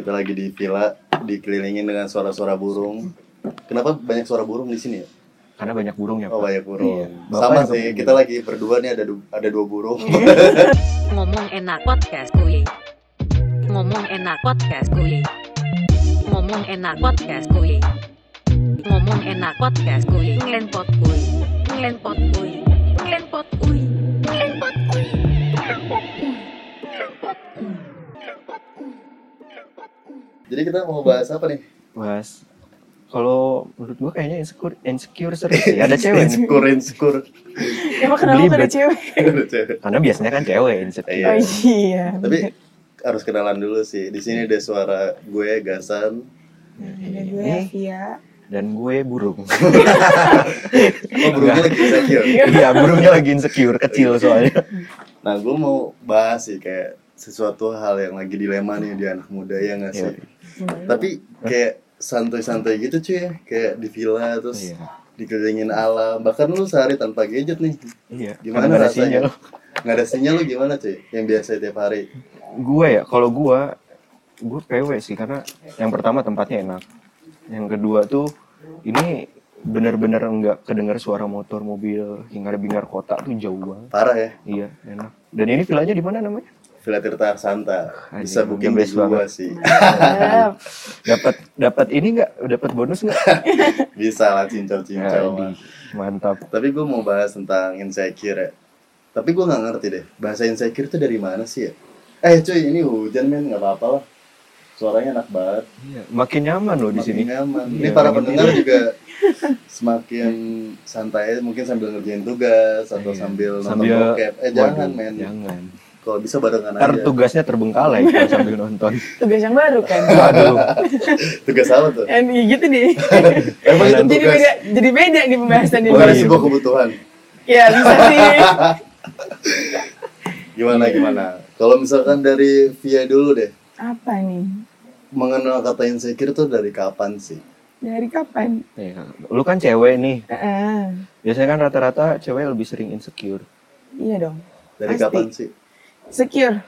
Kita lagi di villa, dikelilingin dengan suara-suara burung. Kenapa banyak suara burung di sini ya? Karena banyak burungnya, Oh Pak. banyak burung. Iya. Bapak Sama sih, burung. kita lagi berdua nih ada du- ada dua burung. Ngomong enak podcast kuy. Ngomong enak podcast kuy. Ngomong enak podcast kuy. Ngomong enak podcast kuy. Ngelenpot kuy. Ngelenpot kuy. Ngelenpot kuy. Jadi kita mau bahas apa nih? Mas, kalau menurut gua kayaknya insecure, insecure serius sih. Ada cewek. Insecure, insecure. Emang kenapa Belibet. ada cewek? Ada cewek. Karena biasanya kan cewek insecure. Iya. Oh iya. Tapi harus kenalan dulu sih. Di sini ada suara gue Gasan. Ada gue. Via. Dan gue burung. Oh, burungnya lagi insecure. Iya, burungnya lagi insecure, kecil soalnya. Nah, gue mau bahas sih kayak sesuatu hal yang lagi dilema nih di anak muda ya nggak sih? Iya. Tapi kayak santai-santai gitu cuy ya, kayak di villa terus Iya. dikelilingin alam. Bahkan lu sehari tanpa gadget nih. Iya. Gimana Karena nggak ada rasanya? sinyal. Nggak ada sinyal lu gimana cuy? Yang biasa tiap hari. Gue ya, kalau gue, gue PW sih karena yang pertama tempatnya enak. Yang kedua tuh ini bener-bener nggak kedengar suara motor, mobil, hingar-bingar kota tuh jauh banget. Parah ya. Iya, enak. Dan ini villanya di mana namanya? Villa Tirta Arsanta. Bisa booking di gua banget. sih. Dapat dapat ini nggak? Dapat bonus nggak? Bisa lah cincau-cincau. Mantap. Tapi gue mau bahas tentang insecure ya. Tapi gue nggak ngerti deh, bahasa insecure itu dari mana sih ya? Eh cuy, ini hujan men, nggak apa-apa lah. Suaranya enak banget. Iya, makin nyaman loh di Makin sini. nyaman. Ini Iya, para pendengar juga semakin santai, mungkin sambil ngerjain tugas atau Iya. sambil nonton Sambil bokep. Eh jangan Waduh, men, Jangan. Kalau bisa barengan Ntar aja. tugasnya terbengkalai kalau sambil nonton. Tugas yang baru kan. Waduh. Tugas apa tuh? Yang gitu nih. Emang itu jadi tugas? beda, jadi beda nih pembahasan ini. Bukan sebuah kebutuhan. Ya bisa sih. Gimana gimana? Kalau misalkan dari Via dulu deh, Apa nih? mengenal kata insecure tuh dari kapan sih? Dari kapan? Iya. Lu kan cewek nih. Heeh. Biasanya kan rata-rata cewek lebih sering insecure. Iya dong. Dari Pasti. kapan sih? Secure.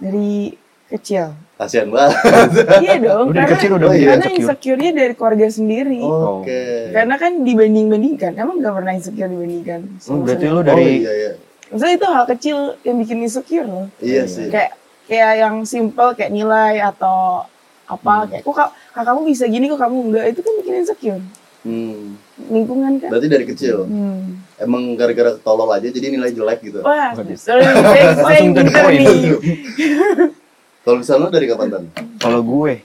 Dari kecil. Kasian banget. iya dong. Lu dari karena, kecil udah Oh, iya. karena insecure. insecure-nya dari keluarga sendiri. Oke. Karena kan dibanding-bandingkan. Emang gak pernah insecure dibandingkan. Hmm, berarti sendiri. lu Oh dari iya iya. Maksudnya itu hal kecil yang bikin insecure loh. Iya sih. Kayak kayak yang simple kayak nilai atau apa kayak kok kak, kamu bisa gini kok kamu enggak itu kan bikin insecure Hmm. lingkungan kan Berarti dari kecil. hmm. Emang gara-gara tolol aja jadi nilai jelek gitu. wah Langsung point. nih Kalau misalnya lu dari kapan tan? kalau gue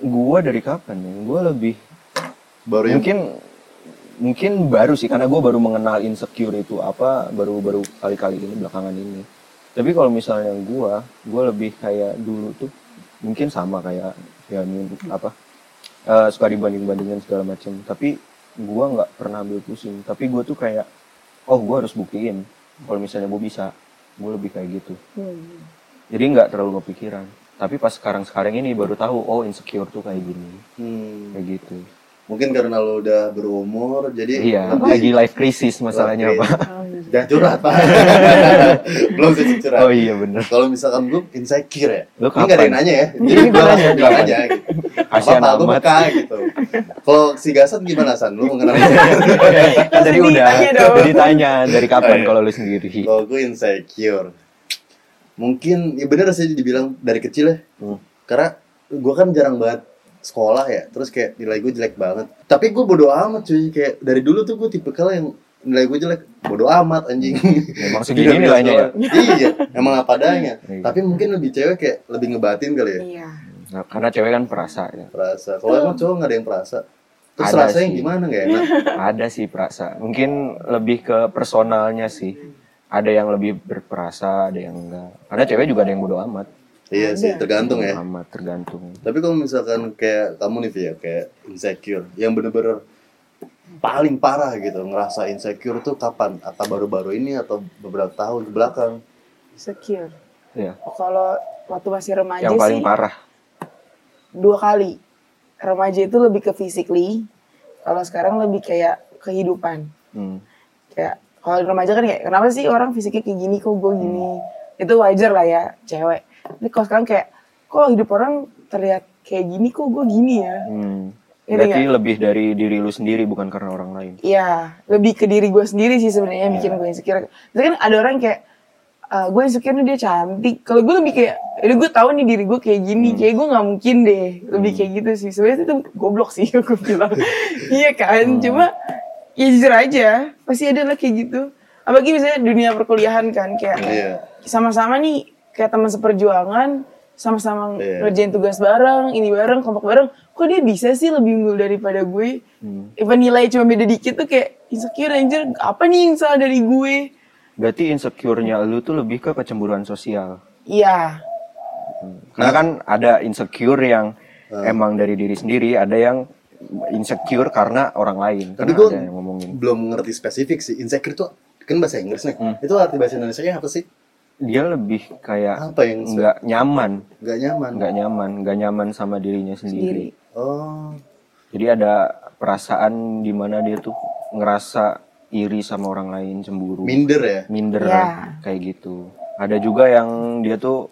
gue dari kapan ya? Gue lebih Baru yang mungkin mungkin baru sih karena gue baru mengenal insecure itu apa baru baru kali-kali ini belakangan ini. Tapi kalau misalnya gue, gue lebih kayak dulu tuh mungkin sama kayak ya apa eh, suka dibanding-bandingin segala macam. Tapi gue nggak pernah ambil pusing. Tapi gue tuh kayak oh gue harus buktiin kalau misalnya gue bisa. Gue lebih kayak gitu. Hmm. Jadi nggak terlalu kepikiran. Tapi pas sekarang-sekarang ini baru tahu oh insecure tuh kayak gini, Hmm. kayak gitu. Mungkin karena lu udah berumur jadi Iya, lebih- lagi life crisis masalahnya Oke. pak. Jangan curhat pak. Belum sih curhat. Oh iya bener. Kalau misalkan gue insecure ya, Lu ini gak ada yang kapan? nanya ya, jadi gue langsung bilang kapan? aja gitu. Kasihan Apa, amat. peka gitu. Kalau si Gasan gimana San? Lu mengenal kan tadi Langsung udah ditanya dari kapan Oh, iya. kalau lu sendiri. Kalau gue insecure, mungkin ya bener sih dibilang dari kecil ya. Hmm. Karena gue kan jarang banget sekolah ya, terus kayak nilai gue jelek banget. Tapi gue bodo amat cuy, kayak dari dulu tuh gue tipe yang nilai gue jelek, bodo amat anjing. Memang segini nilainya ya. iya, emang apa adanya. Iya. Tapi mungkin lebih cewek kayak lebih ngebatin kali ya. iya Nah, karena cewek kan perasa ya. Perasa. Kalau emang cowok nggak ada yang perasa. Terus Ada rasanya sih. gimana nggak enak? Ada sih perasa. Mungkin lebih ke personalnya sih. Ada yang lebih berperasa, ada yang enggak. Karena cewek juga ada yang bodo amat. iya sih, tergantung ya. Amat tergantung. Tapi kalau misalkan kayak kamu nih Via, kayak insecure, yang bener-bener paling parah gitu, ngerasa insecure tuh kapan? Atau baru-baru ini atau beberapa tahun ke belakang? secure Iya. Oh, kalau waktu masih remaja Yang paling sih parah. Dua kali remaja itu lebih ke physically kalau sekarang lebih kayak kehidupan Hmm. kayak kalau remaja kan kayak kenapa sih orang fisiknya kayak gini kok gue gini itu wajar lah ya cewek tapi kalau sekarang kayak kok hidup orang terlihat kayak gini kok gue gini ya Hmm. Berarti nggak? lebih dari diri lu sendiri bukan karena orang lain. Iya, lebih ke diri gue sendiri sih sebenarnya yang bikin gue insecure. Tapi kan ada orang kayak "Ah, gue insecure nih dia cantik. Kalau gue lebih kayak, ya gue tahu nih diri gue kayak gini, kayak gue nggak mungkin deh. Lebih kayak gitu sih. Sebenarnya itu goblok sih aku bilang. iya kan, cuma ya jujur aja, pasti ada lah kayak gitu. Apalagi misalnya dunia perkuliahan kan, kayak Iya. sama-sama nih kayak teman seperjuangan, sama-sama Iya. ngerjain tugas bareng, ini bareng, kelompok bareng. Kok dia bisa sih lebih unggul daripada gue? Hmm. Even nilai cuma beda dikit tuh kayak insecure anjir, apa nih yang salah dari gue? Berarti insecure-nya lu tuh lebih ke kecemburuan sosial. Iya, Karena kan ada insecure yang emang dari diri sendiri, ada yang insecure karena orang lain. Tapi Kan gue ada yang ngomongin. belum ngerti spesifik sih. Insecure itu kan bahasa Inggris nih. Hmm. Itu arti bahasa Indonesia apa sih? Dia lebih kayak Apa yang nggak nyaman, Gak nyaman. nggak nyaman, nggak nyaman sama dirinya sendiri. sendiri. Oh. Jadi ada perasaan di mana dia tuh ngerasa iri sama orang lain, cemburu, Minder ya? minder Ya. kayak gitu. Ada juga yang dia tuh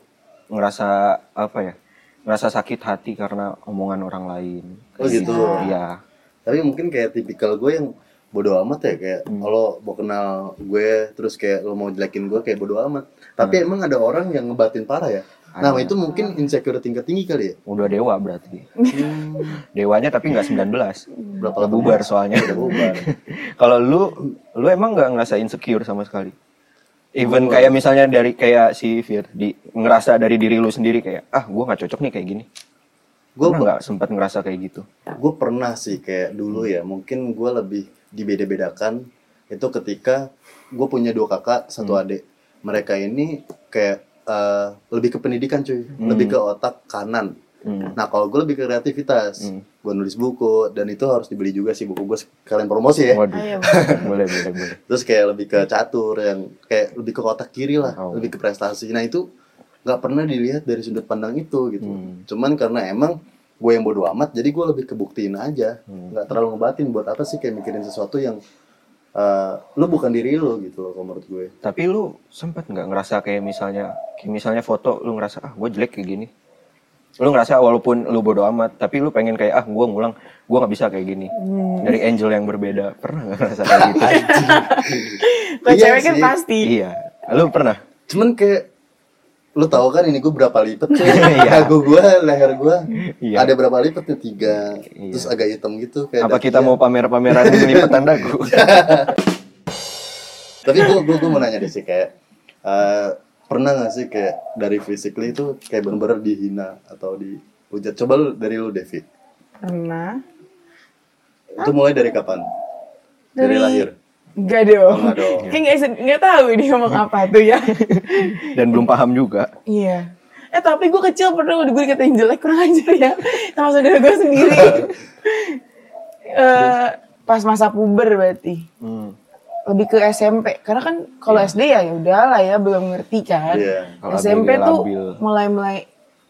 ngerasa apa ya? Ngerasa sakit hati karena omongan orang lain. Oh gitu. Iya. Tapi mungkin kayak tipikal gue yang bodo amat ya kayak Hmm. kalau mau kenal gue terus kayak lo mau jelekin gue kayak bodo amat. Tapi emang ada orang yang ngebatin parah ya. Nah Hmm. Itu mungkin insecure tingkat tinggi kali ya. Udah dewa berarti. Dewanya tapi nggak 19. Berapa lama? bubar soalnya. Udah bubar. Kalau lu, lu emang nggak ngerasa insecure sama sekali? Even kayak misalnya dari kayak si Fir, di, ngerasa dari diri lu sendiri kayak, ah gua nggak cocok nih kayak gini. Gue Gue nggak sempat ngerasa kayak gitu. gue pernah sih kayak dulu ya mungkin gue lebih dibeda-bedakan itu ketika gue punya dua kakak satu adik mereka ini kayak eh, lebih ke pendidikan cuy lebih ke otak kanan Hmm. nah kalau gue lebih ke kreativitas Hmm. gue nulis buku dan itu harus dibeli juga sih buku gue sekalian promosi ya Waduh, Ayo. boleh, boleh, boleh. terus kayak lebih ke catur yang kayak lebih ke otak kiri lah Oh. lebih ke prestasi nah itu nggak pernah dilihat dari sudut pandang itu gitu Hmm. cuman karena emang gue yang bodo amat jadi gue lebih kebuktiin aja Hmm. nggak terlalu ngebatin buat apa sih kayak mikirin sesuatu yang eh, lu bukan diri lu gitu loh kalau menurut gue Tapi lu sempat nggak ngerasa kayak misalnya, kayak misalnya foto lu ngerasa ah gue jelek kayak gini. Lu ngerasa walaupun lu bodo amat, tapi lu pengen kayak ah gue ngulang, gue nggak bisa kayak gini. Dari angel yang berbeda, pernah nggak ngerasa kayak gitu? Kalau Iya cewek kan pasti. iya, lu pernah? cuman kayak lu tahu kan ini gue berapa lipat cuy Iya. dagu gue leher gue Iya. ada berapa lipat nih tiga Iya. terus agak hitam gitu kayak Apa kita ya. mau pamer-pameran lipetan dagu? tapi gue gue gue mau nanya deh sih kayak eh, pernah gak sih kayak dari physically itu kayak bener-bener dihina atau dihujat coba lu dari lu Devi Pernah. itu mulai dari kapan dari, Dari- lahir Enggak dong. enggak dong. Kayak nggak tahu dia ngomong apa tuh ya. Dan belum paham juga. iya. Eh tapi gue kecil pernah gue dikatain jelek kurang ajar ya sama saudara gue sendiri. Eh pas masa puber berarti Hmm. lebih ke SMP karena kan kalau SD ya ya udahlah ya belum ngerti kan. Kalau SMP tuh labil. mulai-mulai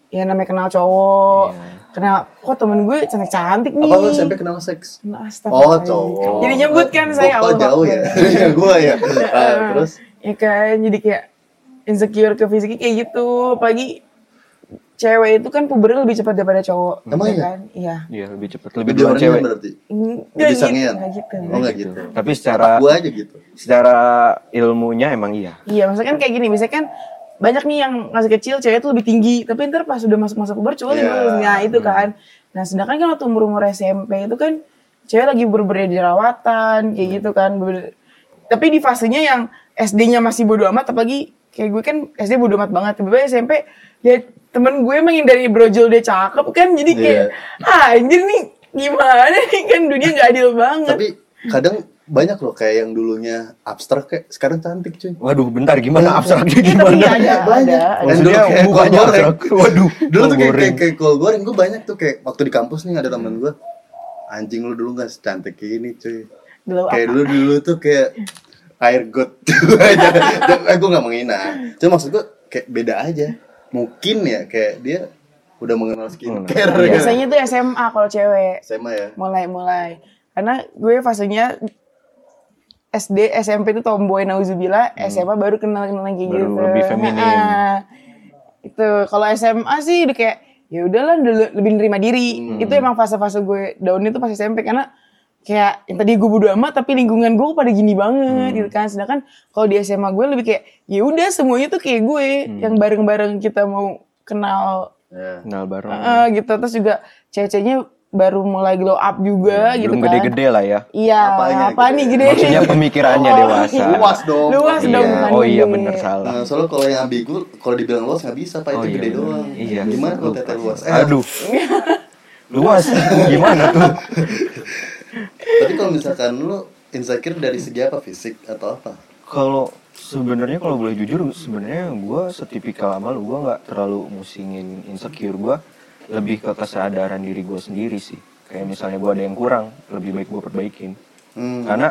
ya namanya kenal cowok. Iya. Kenal kok temen gue cantik cantik nih. apa lu SMP kenal seks? Nah, oh astagfirullahaladzim. cowok. Jadi nyebut kan saya oh, Allah. jauh ya? Akbar. ya gue ya. Ah, terus? Ya kan jadi kayak insecure ke fisiknya kayak gitu. Apalagi cewek itu kan pubernya lebih cepat daripada cowok. Emang ya iya? kan? Iya. Iya, lebih cepat, lebih duluan cewek. berarti? Nggak lebih gitu, sangean? nggak gitu. oh nggak gitu. Tapi secara gue aja gitu. secara ilmunya emang iya. Iya, maksudnya kan kayak gini, misalnya kan banyak nih yang masih kecil cewek itu lebih tinggi, tapi ntar pas udah masuk masa puber cowok Iya. lebih. Nah itu kan. Nah sedangkan kan waktu umur-umur SMP itu kan cewek lagi berbeda jerawatan, kayak gitu kan. Bener- Tapi di fasenya yang SD-nya masih bodo amat, apalagi kayak gue kan SD bodo amat banget. Tiba-tiba SMP, ya temen gue emang yang dari brojol dia cakep kan, jadi kayak, ah anjir nih gimana nih kan dunia gak adil banget. tapi kadang banyak loh kayak yang dulunya abstrak kayak sekarang cantik cuy Waduh, bentar gimana abstraknya Iya, tapi gimana? ada, banyak. ada. Dan Maksudnya dulu kayak mukanya kol goreng. abstrak. Waduh, dulu tuh kayak, kayak, kayak kol goreng gue banyak tuh kayak waktu di kampus nih ada temen gue anjing lu dulu gak secantik ini cuy Glow kayak dulu dulu tuh kayak air got eh, gue gak menghina cuma maksud gue kayak beda aja mungkin ya kayak dia udah mengenal skincare Hmm. ya. Biasanya tuh SMA kalau cewek. SMA ya mulai-mulai karena gue fasenya SD SMP itu tomboy nauzubillah. SMA baru kenal kenal kayak Baru gitu. lebih feminim. Ah. itu kalau SMA sih udah kayak ya udahlah udah le- lebih nerima diri. Itu emang fase-fase gue down itu pas SMP karena kayak yang tadi gue bodo amat tapi lingkungan gue pada gini banget gitu kan. Sedangkan kalau di SMA gue lebih kayak ya udah semuanya tuh kayak gue yang bareng-bareng kita mau kenal Ya. kenal bareng. Eh, gitu. Terus juga cewek-ceweknya baru mulai glow up juga gitu belum kan gede-gede lah ya iya Apanya apa gede? nih gede maksudnya pemikirannya Oh, dewasa Luas dong. luas Iya. dong oh iya gede. bener salah Nah, soalnya kalau yang ambigu, kalau dibilang luas nggak bisa, pak Oh, itu iya, gede bener. doang. Iya. Gimana kalau tete luas? Eh, aduh luas gimana tuh Tapi kalau misalkan lu insecure dari segi apa? Fisik atau apa? kalau sebenarnya kalau boleh jujur sebenarnya gue setipikal sama lu gue nggak terlalu musingin insecure gue lebih ke kesadaran diri gue sendiri sih. Kayak misalnya gue ada yang kurang lebih baik gue perbaikin. Hmm. karena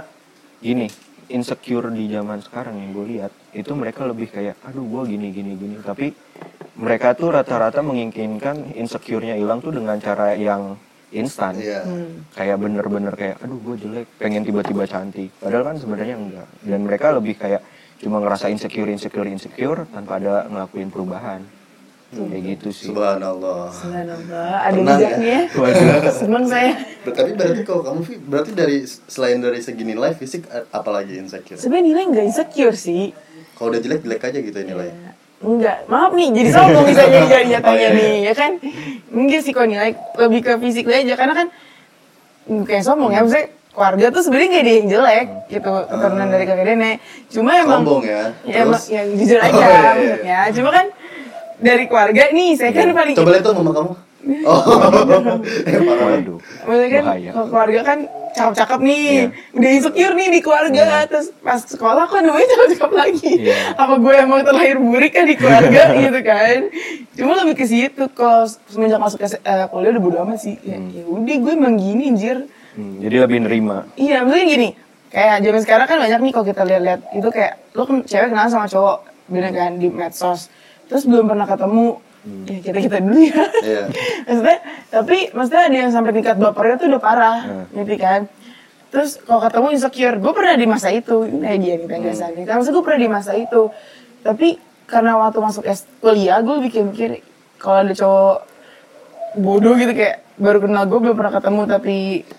gini insecure di zaman sekarang yang gue lihat itu mereka lebih kayak aduh gue gini gini gini. Tapi mereka tuh rata-rata menginginkan insecure-nya hilang tuh dengan cara yang instan. Iya. kayak bener-bener kayak aduh gue jelek pengen tiba-tiba cantik. Padahal kan sebenarnya enggak. Dan mereka lebih kayak cuma ngerasa insecure insecure insecure tanpa ada ngelakuin perubahan kayak gitu sih Subhanallah. Subhanallah, ada bijaknya. Seneng saya. Ber- Tapi berarti kalau kamu berarti dari selain dari segi nilai fisik apalagi insecure? Sebenarnya nilai nggak insecure sih. Kalau udah jelek jelek aja gitu ya nilai. Enggak, maaf nih, jadi sombong misalnya jadi jatuhnya Oh, iya, nih, ya kan? Enggak sih kok nilai, lebih ke fisik aja, karena kan kayak sombong ya, maksudnya keluarga tuh sebenarnya gak ada yang jelek gitu, keturunan dari kakek nenek. Cuma emang Sombong ya. Ya, emang, Terus? yang jujur aja, Oh, iya, iya. maksudnya. Cuma kan dari keluarga nih, saya kan paling Coba lihat tuh mama kamu. Oh. Eh, parah. waduh Maksudnya kan kalau keluarga kan cakep-cakep nih, Iya. udah insecure nih di keluarga, terus pas sekolah kan namanya cakep-cakep lagi. Iya. Apa gue emang terlahir burik kan di keluarga gitu kan? Cuma lebih ke situ, kalau semenjak masuk ke eh, kuliah udah bodo amat sih. Ya, ya udah gue emang gini anjir. Hmm, jadi lebih nerima Iya, maksudnya gini, kayak zaman sekarang kan banyak nih kalau kita lihat-lihat itu kayak lo kan cewek kenal sama cowok, bener kan di medsos, terus belum pernah ketemu, ya kita kita dulu ya. Iya. maksudnya, tapi maksudnya ada yang sampai tingkat bapernya tuh udah parah, ngerti kan? Terus kalau ketemu insecure, gue pernah di masa itu, ini dia nih pengen hmm. maksudnya gue pernah di masa itu, tapi karena waktu masuk S kuliah gue mikir-mikir kalau ada cowok bodoh gitu kayak baru kenal gue belum pernah ketemu tapi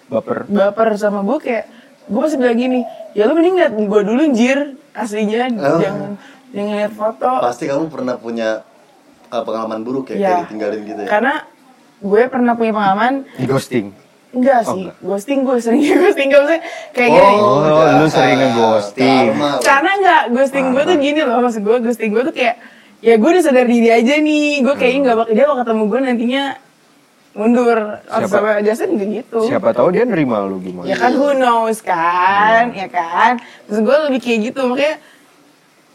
baper baper sama gue kayak gue pasti bilang gini ya lu mending liat gue dulu anjir aslinya Oh. jangan jangan lihat foto. Pasti kamu pernah punya uh, pengalaman buruk ya, ya kayak ditinggalin gitu ya. karena gue pernah punya pengalaman. Ghosting? Enggak Oh, sih enggak. ghosting gue sering. Ghosting gak usah kayak gini. Oh, lu sering nge-ghosting. Karma. karena enggak ghosting gue tuh gini loh. Maksud gue ghosting gue tuh kayak ya gue udah sadar diri aja nih. Gue kayaknya nggak bakal dia bakal ketemu gue nantinya mundur. Siapa- sama Justin? Juga gitu. siapa tahu dia nerima lu gimana. Ya kan who knows kan? Ya kan? Terus gue lebih kayak gitu. Makanya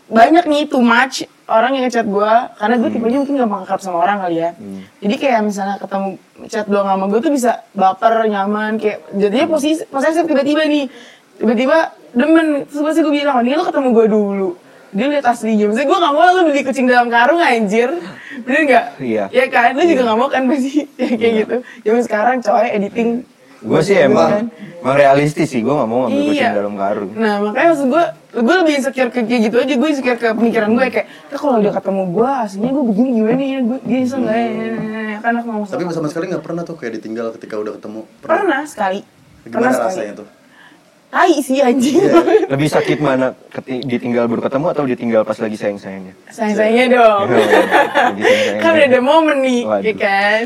banyak nih too much orang yang ngechat gue karena gue tipenya mungkin gak akrab sama orang kali ya. Jadi kayak misalnya ketemu chat doang sama gue tuh bisa baper nyaman kayak jadinya posisi posesif tiba-tiba nih tiba-tiba demen. Terus pasti gue bilang nih lo ketemu gue dulu. Dia lihat aslinya maksudnya gue gak mau lo beli kucing dalam karung anjir. Bener gak? Iya. ya kan? Lo juga gak mau kan pasti? Ya, kayak gitu. Zaman sekarang cowoknya editing. Gue sih emang kan. emang realistis sih gue gak mau ngambil kucing Iya. dalam karung. Nah makanya maksud gue, gue lebih insecure ke kayak gitu aja, gue insecure ke pemikiran gue kayak, "Ya kalau dia ketemu gue, aslinya gue begini gimana ya, gue dia bisa nggak ya, kan aku ngomong Tapi sama sama sekali nggak pernah tuh kayak ditinggal ketika udah ketemu. pernah sekali, pernah Gimana sekali. rasanya tuh? Tai sih anjing, Iya. lebih sakit mana keti- ditinggal baru ketemu atau ditinggal pas lagi sayang sayangnya sayang sayangnya dong. sayang kan udah ada momen nih, Waduh. ya kan.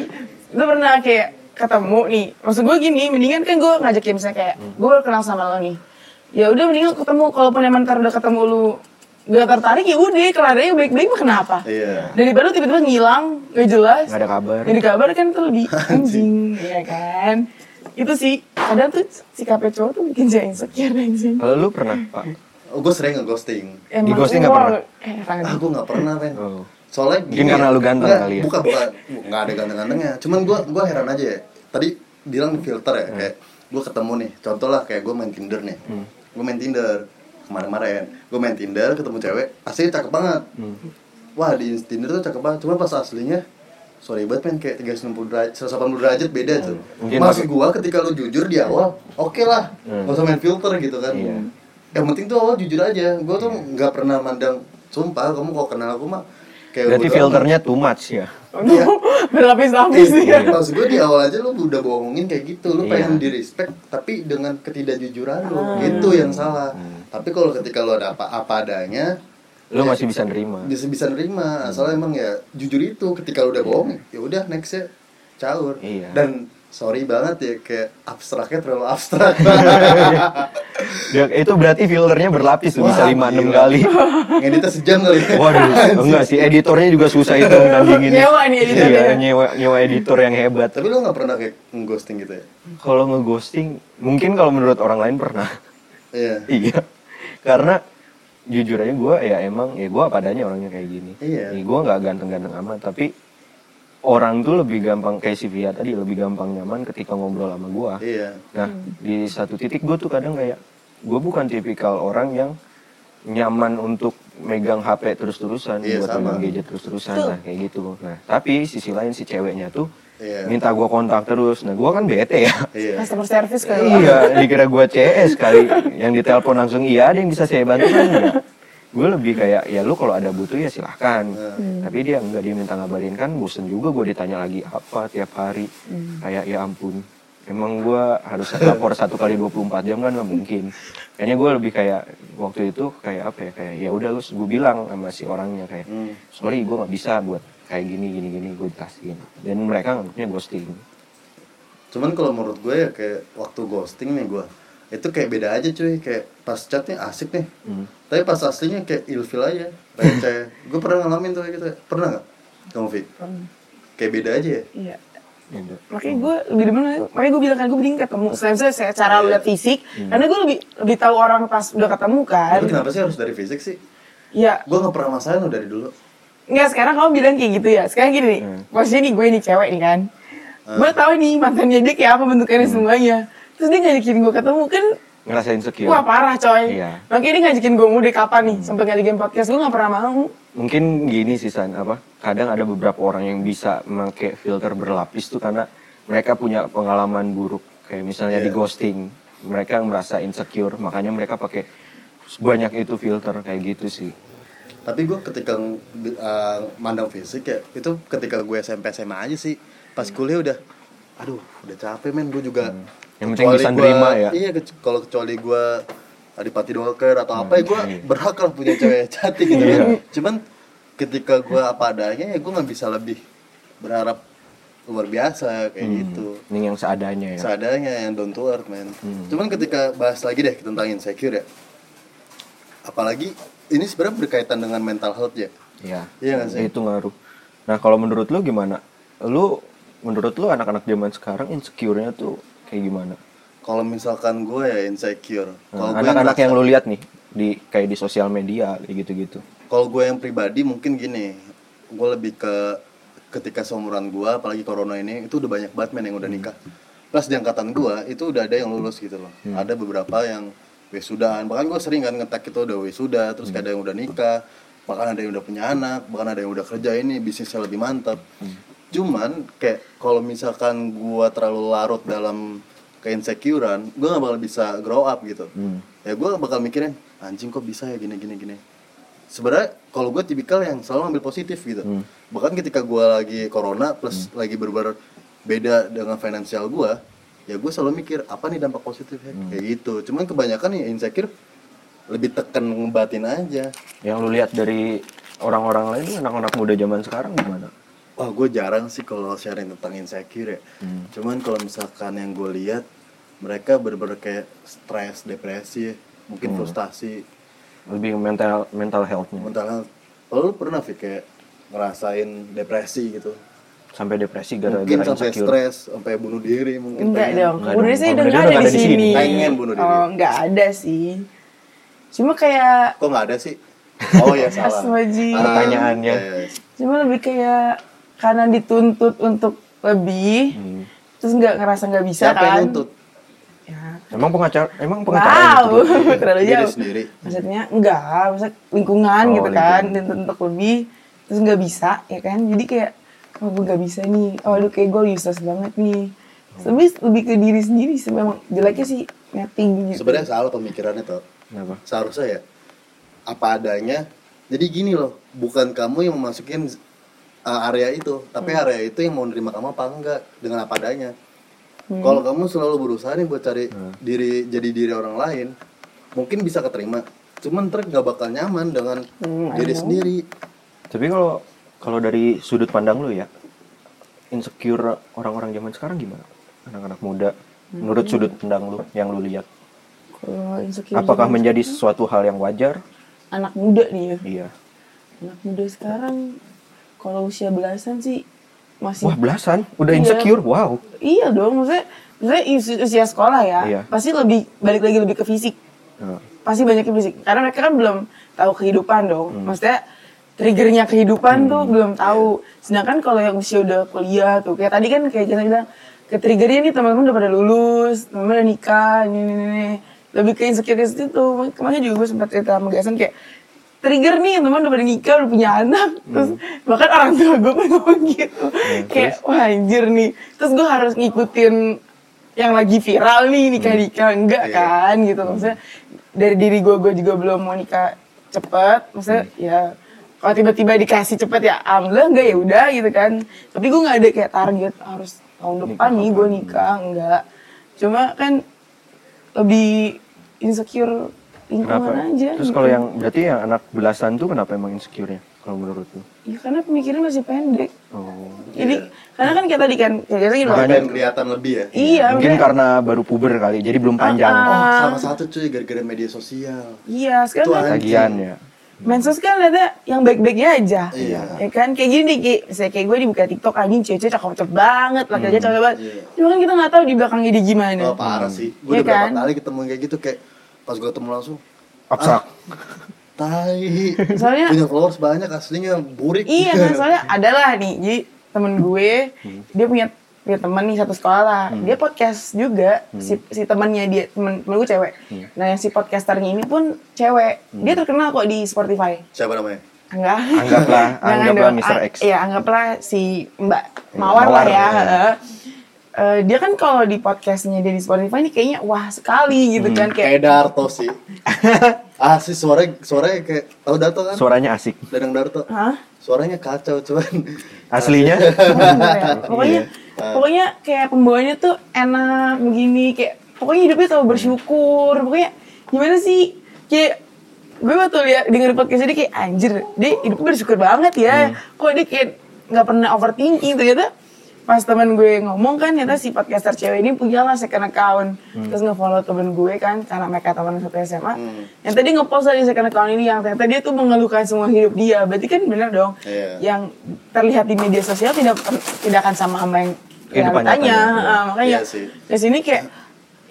Itu pernah kayak ketemu nih, maksud gue gini, mendingan kan gue ngajak ya misalnya kayak, gue baru kenal sama lo nih, ya udah mendingan ketemu, kalaupun emang ntar udah ketemu lu gak tertarik ya udah, yang baik-baik mah kenapa? Iya. daripada lu tiba-tiba ngilang gak jelas Nggak ada kabar. Ada kabar kan tuh lebih anjing ya kan itu sih kadang tuh sikapnya cowok tuh bikin saya insecure anjing kalau lu pernah pak Oh, gue sering nge-ghosting. Emang ghosting nggak wow, pernah? eh Rangga. Aku nggak pernah, Ren. Oh. Soalnya Mungkin gini karena lu ganteng Nggak, kali ya? Bukan, bukan. Nggak ada ganteng-gantengnya. Cuman gue gua heran aja ya. Tadi bilang filter Hmm. ya. Kayak gue ketemu nih. Contoh lah kayak gue main Tinder nih. Hmm. Gue main Tinder. Kemarin-kemarin. Gue main Tinder, ketemu cewek. Aslinya cakep banget. Hmm. Wah, di Tinder tuh cakep banget. Cuma pas aslinya sorry banget men kayak 360 derajat 180 derajat beda tuh. Hmm. Maksud gua ketika lu jujur di awal, oke lah. Hmm. Gak usah main filter gitu kan. Iya. Yang penting tuh awal jujur aja. Gua tuh nggak pernah mandang sumpah kamu kalau kenal aku mah kayak Berarti filternya too much ya. Iya. berlapis-lapis Iya, ya. maksud gue di awal aja lu udah bohongin kayak gitu, lu Iya. pengen di respect tapi dengan ketidakjujuran lu, Ah. itu yang salah. Hmm. Tapi kalau ketika lu ada apa apa adanya, Lu masih bisa nerima. bisa bisa nerima, asal emang ya jujur itu. Ketika lu udah bohong, ya udah next ya caur. Iya. Dan sorry banget ya kayak abstraknya terlalu abstrak. Ya, itu berarti filternya berlapis tuh, bisa Wah, 5 6 gila. kali. Ngeditnya sejam kali ya. Waduh, enggak sih editornya juga susah itu nandingin. Nyewa nih editornya. Iya, nyewa, nyewa editor yang hebat. Tapi lu gak pernah kayak ghosting gitu ya? Kalau ngeghosting, mungkin kalau menurut orang lain pernah. Iya. iya. Karena jujur aja gue ya emang ya gue padanya orangnya kayak gini. Iya. Ya, gue nggak ganteng-ganteng amat, tapi orang tuh lebih gampang kayak si Via tadi lebih gampang nyaman ketika ngobrol sama gue. Iya. Nah di satu titik gue tuh kadang kayak gue bukan tipikal orang yang nyaman untuk megang HP terus-terusan Iya, buat sama. megang gadget terus-terusan lah kayak gitu. Nah tapi sisi lain si ceweknya tuh Iya. minta gue kontak terus. Nah gue kan bete ya. Iya. Customer service kali. iya, dikira gue CS kali. Yang ditelepon langsung iya ada yang bisa saya bantu kan enggak. Gue lebih kayak ya lu kalau ada butuh ya silahkan. Tapi dia enggak dia minta ngabarin kan bosen juga gue ditanya lagi apa tiap hari. Kayak ya ampun. Emang gue harus lapor satu kali 24 jam kan nggak mungkin. Kayaknya gue lebih kayak waktu itu kayak apa ya kayak ya udah lu gue bilang sama si orangnya kayak Hmm. sorry gue nggak bisa buat kayak gini gini gini gue jelasin. Dan mereka nganggapnya ghosting. Cuman kalau menurut gue ya kayak waktu ghosting nih gue itu kayak beda aja cuy kayak pas chatnya asik nih Hmm. Tapi pas aslinya kayak ilfil aja receh gue pernah ngalamin tuh kayak gitu pernah nggak kamu Vi kayak beda aja ya Iya. Makanya gue lebih demen, makanya gue bilang kan gue mending ketemu. Selain misalnya saya cara Iya. lihat fisik, Hmm. karena gue lebih lebih tahu orang pas udah ketemu kan. tapi kenapa sih harus dari fisik sih Iya. gue nggak pernah masalah lo dari dulu Enggak, sekarang kamu bilang kayak gitu ya. Sekarang gini nih, Hmm. posisinya nih gue nih cewek nih kan. Gue tahu nih mantannya dia kayak apa bentukannya Hmm. semuanya. Terus dia ngajakin gue ketemu kan, Ngerasain insecure. wah parah coy. Iya. Makanya dia ngajakin gue mudik kapan nih, sampai ngajakin podcast gue gak pernah mau. mungkin gini sih San apa kadang ada beberapa orang yang bisa memakai filter berlapis tuh karena mereka punya pengalaman buruk kayak misalnya di Iya. ghosting mereka merasa insecure makanya mereka pakai banyak itu filter kayak gitu sih tapi gue ketika uh, mandang fisik ya itu ketika gue SMP SMA aja sih pas kuliah udah aduh udah capek men gue juga Hmm. Yang penting bisa gua- nerima ya. iya kalau kecuali gue adipati dolker atau apa ya gue iya. berhak lah punya cewek cantik gitu Iya. kan cuman ketika gue apa adanya ya gue nggak bisa lebih berharap luar biasa kayak Hmm. gitu ini yang seadanya ya seadanya yang to earth man Hmm. cuman ketika bahas lagi deh tentang insecure ya apalagi ini sebenarnya berkaitan dengan mental health ya Iya. Iya sih? itu ngaruh nah kalau menurut lu gimana lu menurut lu anak-anak zaman sekarang insecure-nya tuh kayak gimana? Kalau misalkan gue ya insecure. Kalau Nah, anak-anak yang lu lihat nih di kayak di sosial media kayak gitu-gitu. Kalau gue yang pribadi mungkin gini. Gue lebih ke ketika seumuran gue apalagi corona ini itu udah banyak banget men yang udah nikah. Plus di angkatan gue itu udah ada yang lulus gitu loh. Ada beberapa yang wisudaan bahkan gue sering kan ngetek itu udah wisuda terus ada yang udah nikah. Bahkan ada yang udah punya anak bahkan ada yang udah kerja ini bisnisnya lebih mantap cuman kayak kalau misalkan gue terlalu larut dalam keinsecurean gue gak bakal bisa grow up gitu. Hmm. ya gue bakal mikirin anjing kok bisa ya gini gini gini? Sebenarnya kalau gue tipikal yang selalu ambil positif gitu. Hmm. bahkan ketika gue lagi corona plus lagi berber beda dengan finansial gue ya gue selalu mikir apa nih dampak positifnya? Kayak gitu. Cuman kebanyakan ya insecure lebih tekan ngebatin aja. Yang lu lihat dari orang-orang lain anak-anak muda zaman sekarang gimana Wah gue jarang sih kalau sharing tentang insecure ya Hmm. cuman kalau misalkan yang gue lihat mereka bener-bener kayak stres depresi mungkin frustasi lebih mental mental health-nya mental health Lalu lu pernah Fik, kayak ngerasain depresi gitu sampai depresi mungkin gara-gara sampai insecure stres sampai bunuh diri mungkin Enggak pengen. dong, Enggak bunuh diri sih udah nggak ada di sini. sini. Pengen bunuh diri. Oh, nggak ada sih. Cuma kayak, kok nggak ada sih oh ya salah Astagfirullahaladzim. Ah, Pertanyaannya. iya, iya. cuma lebih kayak karena dituntut untuk lebih, Hmm. terus nggak ngerasa nggak bisa siapa kan? yang nuntut Ya, emang pengacara emang pengacara Wow, gitu terlalu diri jauh. sendiri Maksudnya enggak, maksudnya lingkungan Oh, gitu kan, dituntut untuk lebih, terus nggak bisa, ya kan? Jadi kayak, oh gue nggak bisa nih, oh aduh kayak gue useless banget nih. Tapi lebih ke diri sendiri sih, memang jeleknya sih netting gitu. sebenarnya salah pemikirannya tuh kenapa seharusnya ya apa adanya jadi gini loh bukan kamu yang memasukin uh, area itu. Tapi area itu yang mau nerima kamu apa enggak? Dengan apa adanya. Kalau kamu selalu berusaha nih buat cari diri jadi diri orang lain mungkin bisa keterima. Cuman ntar nggak bakal nyaman dengan Hmm, diri sendiri. Tapi kalau kalau dari sudut pandang lu ya, insecure orang-orang zaman sekarang gimana? Anak-anak muda, menurut sudut pandang lu yang lu lihat, Kalau insecure apakah menjadi sesuatu hal yang wajar? anak muda nih ya. Iya. Anak muda sekarang kalau usia belasan sih masih Wah belasan, udah Iya. insecure, wow. Iya dong, maksudnya, maksudnya usia, sekolah ya, Iya. pasti lebih balik lagi lebih ke fisik. Nah, Pasti banyak fisik. Karena mereka kan belum tahu kehidupan dong. Hmm. Maksudnya triggernya kehidupan tuh belum tahu. Sedangkan kalau yang usia udah kuliah tuh, kayak tadi kan kayak Jana bilang, ke triggernya nih teman-teman udah pada lulus, teman-teman udah nikah, ini, ini, ini. Lebih ke insecure ke situ. Kemarin juga gue sempat cerita sama Gasan kayak, trigger nih teman udah pada nikah udah punya anak. Terus bahkan orang tua gue pun ngomong gitu. Kayak wah anjir nih. Terus gue harus ngikutin yang lagi viral nih nikah nikah. Enggak Iya. kan gitu. Maksudnya dari diri gue gue juga belum mau nikah cepet. Maksudnya ya kalau tiba-tiba dikasih cepet ya alhamdulillah enggak ya udah gitu kan. Tapi gue nggak ada kayak target harus tahun depan nih gue nikah enggak. Cuma kan lebih insecure lingkungan kenapa? aja Terus gitu. kalau yang berarti yang anak belasan tuh kenapa emang insecure-nya? Kalau menurut lu? Ya karena pemikiran masih pendek. Oh. Jadi karena kan kita tadi kan kayak biasa gitu. makanya kelihatan lebih ya Iya, Mungkin makanya- karena baru puber kali, jadi belum panjang. oh sama satu cuy gara-gara media sosial Iya, sekarang Itu kan ya. medsos kan ada yang baik-baiknya aja. Iya. Ya kan kayak gini kayak misalnya kayak gue dibuka TikTok anjing cewek cakep-cakep banget, laki aja cakep banget. Iya. Cuma kan kita nggak tahu di belakangnya dia gimana. oh parah sih gue Iya udah berapa kan? kali ketemu kayak gitu kayak pas gue ketemu langsung Abstrak. tai Soalnya- punya followers banyak aslinya burik Iya kan soalnya adalah nih, jadi temen gue dia punya punya temen nih satu sekolah lah. Dia podcast juga si si temannya dia temen, temen gue cewek. Nah yang si podcasternya ini pun cewek. Dia terkenal kok di Spotify. siapa namanya Enggak. Anggaplah, anggaplah. Mr. Ah, X. Iya, anggaplah si Mbak Iya, Mawar, Mawar, lah ya. iya. Eh, dia kan kalau di podcastnya dia di Spotify ini kayaknya wah sekali gitu kan kayak kayak Darto sih ah sih suaranya suaranya kayak tahu Darto kan Suaranya asik. Dadang Darto Hah? suaranya kacau cuman Aslinya? Bener ya? pokoknya Iya. pokoknya kayak pembawanya tuh enak begini kayak pokoknya hidupnya tahu bersyukur pokoknya gimana sih kayak gue waktu lihat denger podcast dia kayak anjir dia hidupnya bersyukur banget ya Hmm. kok dia kayak nggak pernah overthinking ternyata pas teman gue ngomong kan ternyata si podcaster cewek ini punya lah second account Hmm. terus nge-follow temen gue kan karena mereka teman satu SMA yang tadi nge-post dari second account ini yang ternyata dia tuh mengeluhkan semua hidup dia berarti kan bener dong Iya. yang terlihat di media sosial tidak tidak akan sama sama yang realitanya iya. Ah, makanya Iya sih. sini kayak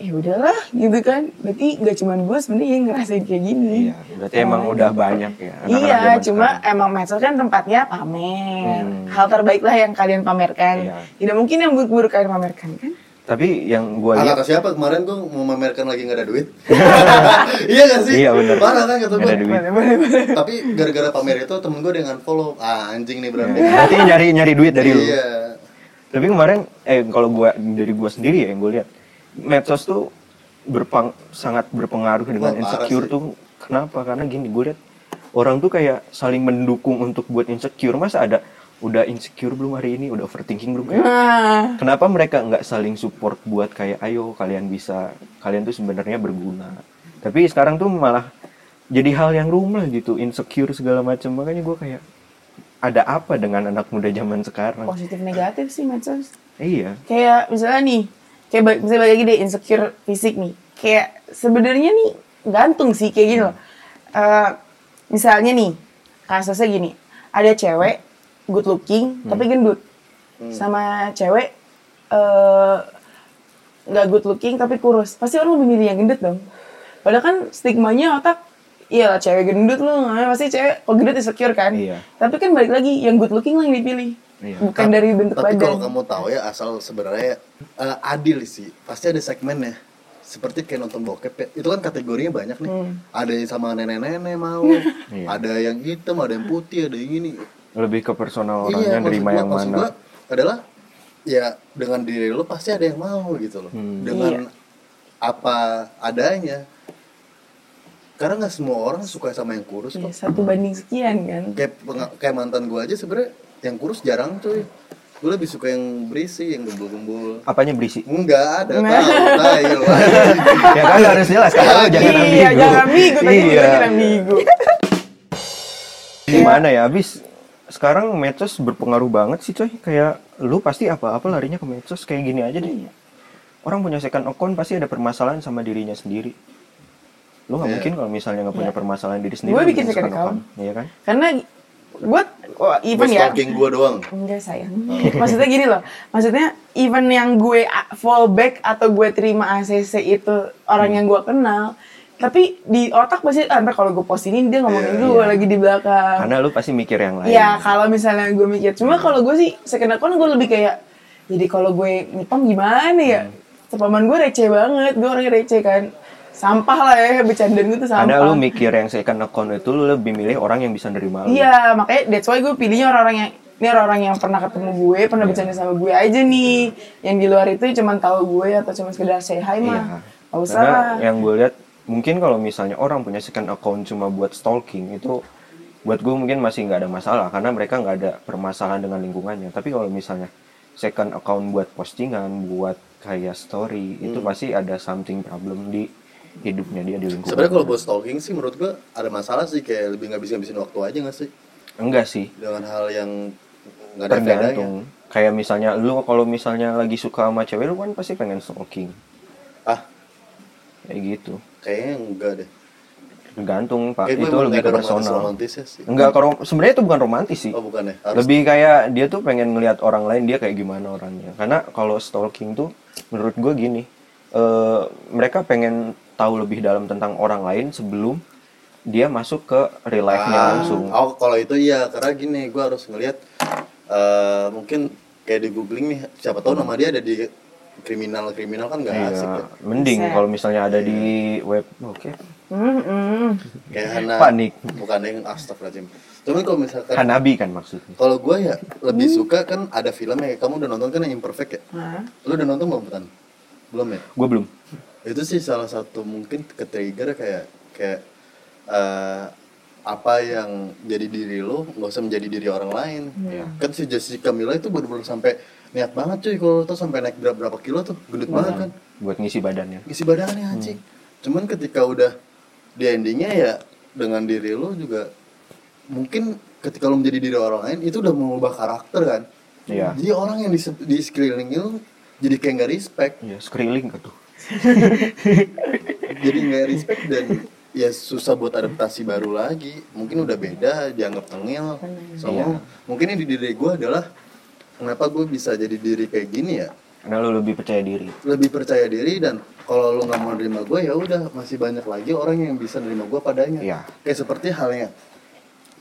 ya udahlah gitu kan. Berarti gak cuma gue sebenarnya yang ngerasain kayak gini. Iya, berarti emang udah banyak ya. anak-anak iya cuma sekarang. emang medsos kan tempatnya pamer. Hmm. hal terbaiklah yang kalian pamerkan. Iya. tidak mungkin yang buruk-buruk kalian pamerkan kan? Tapi yang gue lihat kata siapa? Kemarin tuh mau memamerkan lagi nggak ada duit. Iya gak sih? Iya, bener. parah kan kata Nggak ada gue tapi gara-gara pamer itu temen gue dengan follow ah anjing nih berarti. Berarti nyari nyari duit dari lu. iya. Tapi kemarin eh kalau gua dari gua sendiri ya yang gue lihat medsos tuh berpang sangat berpengaruh dengan Wah, insecure tuh. Kenapa? Karena gini gue lihat orang tuh kayak saling mendukung untuk buat insecure. Masa ada udah insecure belum hari ini, udah overthinking belum kayak nah Kenapa mereka nggak saling support buat kayak ayo kalian bisa, kalian tuh sebenarnya berguna. Tapi sekarang tuh malah jadi hal yang rumah gitu, insecure segala macam. Makanya gue kayak ada apa dengan anak muda zaman sekarang? positif negatif sih medsos Iya. kayak misalnya nih kayak misalnya balik lagi deh insecure fisik nih. Kayak sebenarnya nih gantung sih kayak gini loh Eh, misalnya nih kasusnya gini. Ada cewek good looking tapi gendut. Sama cewek eh, nggak good looking tapi kurus. Pasti orang lebih milih yang gendut dong. Padahal kan stigmanya otak iya lah cewek gendut lu pasti cewek kalau gendut insecure kan. Iya. tapi kan balik lagi yang good looking lah yang dipilih Iya. bukan dari bentuk tapi badan kalau kamu tahu ya asal sebenarnya eh, adil sih pasti ada segmennya seperti kayak nonton bokep ya. itu kan kategorinya banyak nih Hmm. ada yang sama nenek-nenek mau Iya. ada yang hitam ada yang putih ada yang ini Lebih ke personal orangnya iya nerima yang maksud mana. gua adalah ya dengan diri lu pasti ada yang mau gitu loh Hmm. dengan Iya. apa adanya karena nggak semua orang suka sama yang kurus Ya, kok satu banding sekian kan. kayak kayak mantan gue aja sebenarnya yang kurus jarang cuy gue lebih suka yang berisi yang gembul-gembul Apanya berisi? enggak ada Nah. tahu tahu ya kan harus jelas kan jangan ambigu. iya, jangan ambigu. Tadi Iya. iya. jangan ambigu. Gimana ya abis sekarang medsos berpengaruh banget sih coy kayak lu pasti apa-apa larinya ke medsos kayak gini aja deh orang punya second account pasti ada permasalahan sama dirinya sendiri lu nggak Iya. mungkin kalau misalnya nggak punya Iya. permasalahan diri sendiri Gue bikin second account. iya kan Karena buat oh, even ya. stalking gue doang Enggak sayang. Maksudnya gini loh. Maksudnya even yang gue fallback atau gue terima ACC itu orang Hmm. yang gue kenal. Tapi di otak pasti ah, ntar kalau gue post ini dia ngomongin Iya, gue iya. lagi di belakang. karena lu pasti mikir yang lain Iya kalau misalnya gue mikir. Cuma kalau gue sih second account gue lebih kayak. Jadi kalau gue ngipam gimana ya? Hmm. Sepaman gue receh banget. Gue orangnya receh kan. Sampah lah ya. Bercandaan gue tuh sampah. karena lu mikir yang second account itu lu lebih milih orang yang bisa nerima lu Iya, makanya that's why gue pilihnya orang-orang yang ini orang-orang yang pernah ketemu gue, pernah Iya. bercanda sama gue aja nih. Yang di luar itu cuma tahu gue atau cuma sekedar say hi mah. Gak usah Karena yang gue lihat mungkin kalau misalnya orang punya second account cuma buat stalking itu buat gue mungkin masih nggak ada masalah karena mereka nggak ada permasalahan dengan lingkungannya. Tapi kalau misalnya second account buat postingan, buat kayak story itu Hmm. pasti ada something problem di hidupnya dia di lingkungan. sebenarnya kalau buat stalking sih menurut gue ada masalah sih kayak lebih ngabisin ngabisin waktu aja nggak sih enggak sih dengan hal yang nggak ada bedanya tergantung. Kayak misalnya lu kalau misalnya lagi suka sama cewek lu kan pasti pengen stalking. ah Kayak gitu. kayaknya enggak deh Tergantung, Pak. kayak itu lebih nggak ke personal. romantisnya sih Enggak, kalau sebenarnya itu bukan romantis sih. oh bukan ya harus lebih kayak dia tuh pengen ngelihat orang lain dia kayak gimana orangnya karena kalau stalking tuh menurut gue gini eh, mereka pengen tahu lebih dalam tentang orang lain sebelum dia masuk ke real life-nya Ah, langsung Oh, kalau itu iya, karena gini, gue harus ngelihat eh mungkin kayak di googling nih, siapa tahu nama dia ada di kriminal kriminal kan nggak asik Iya, ya. mending kalau misalnya ada di web oke Hmm, hmm. Kayak Hana. Panik. Bukan yang astagfirullahaladzim. Cuman kalau misalkan Hanabi kan maksudnya kalau gue ya lebih suka kan ada filmnya kamu udah nonton kan yang imperfect ya? Hah? Lu udah nonton belum Tan? Belum ya? gue belum itu sih salah satu mungkin ke trigger kayak kayak eh, apa yang jadi diri lo nggak usah menjadi diri orang lain. Iya. kan si Jessica Mila itu benar-benar sampai niat banget cuy kalau tuh sampai naik berapa, berapa kilo tuh gendut banget kan. Buat ngisi badannya. Isi badannya anjing. Cuman ketika udah di endingnya ya dengan diri lo juga mungkin ketika lo menjadi diri orang lain itu udah mengubah karakter kan. Iya. jadi orang yang di, di sekeliling lo jadi kayak nggak respect. Ya scrolling ke tuh jadi nggak respect dan ya susah buat adaptasi baru lagi. Mungkin udah beda dianggap tengil. So Iya. mungkin yang di diri gue adalah kenapa gue bisa jadi diri kayak gini ya? Karena lu lebih percaya diri. Lebih percaya diri dan kalau lo nggak mau nerima gue ya udah masih banyak lagi orang yang bisa nerima gue padanya. Iya. kayak seperti halnya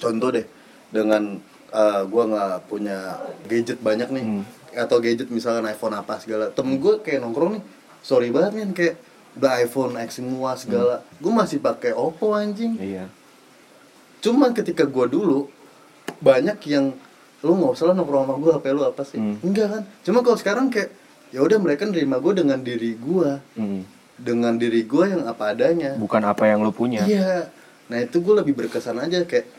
contoh deh dengan uh, gue nggak punya gadget banyak nih Hmm. atau gadget misalkan iPhone apa segala. Temen gue kayak nongkrong nih sorry banget nih kayak udah iPhone X semua segala. Gue masih pakai Oppo anjing. Iya. Cuman ketika gue dulu banyak yang lu nggak usah lah nongkrong sama gue HP lu apa sih? Hmm. enggak kan. Cuma kalau sekarang kayak ya udah mereka nerima gue dengan diri gue Hmm. dengan diri gue yang apa adanya. Bukan apa yang lu punya. Iya. Nah itu gue lebih berkesan aja. Kayak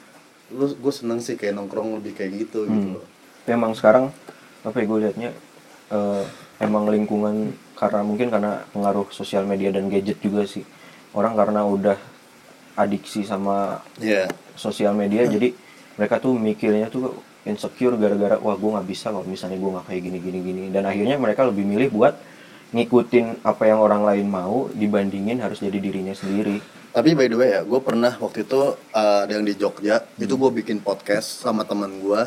lu gue seneng sih kayak nongkrong lebih kayak gitu gitu Hmm. loh. Tapi emang sekarang apa ya gue liatnya eh, emang lingkungan karena mungkin karena pengaruh sosial media dan gadget juga sih. Orang karena udah adiksi sama Iya. sosial media jadi mereka tuh mikirnya tuh insecure gara-gara wah gue nggak bisa kalau misalnya gue nggak kayak gini gini. Gini dan akhirnya mereka lebih milih buat ngikutin apa yang orang lain mau dibandingin harus jadi dirinya sendiri. Tapi by the way ya, gue pernah waktu itu uh, ada yang di Jogja, itu gue bikin podcast sama teman gue.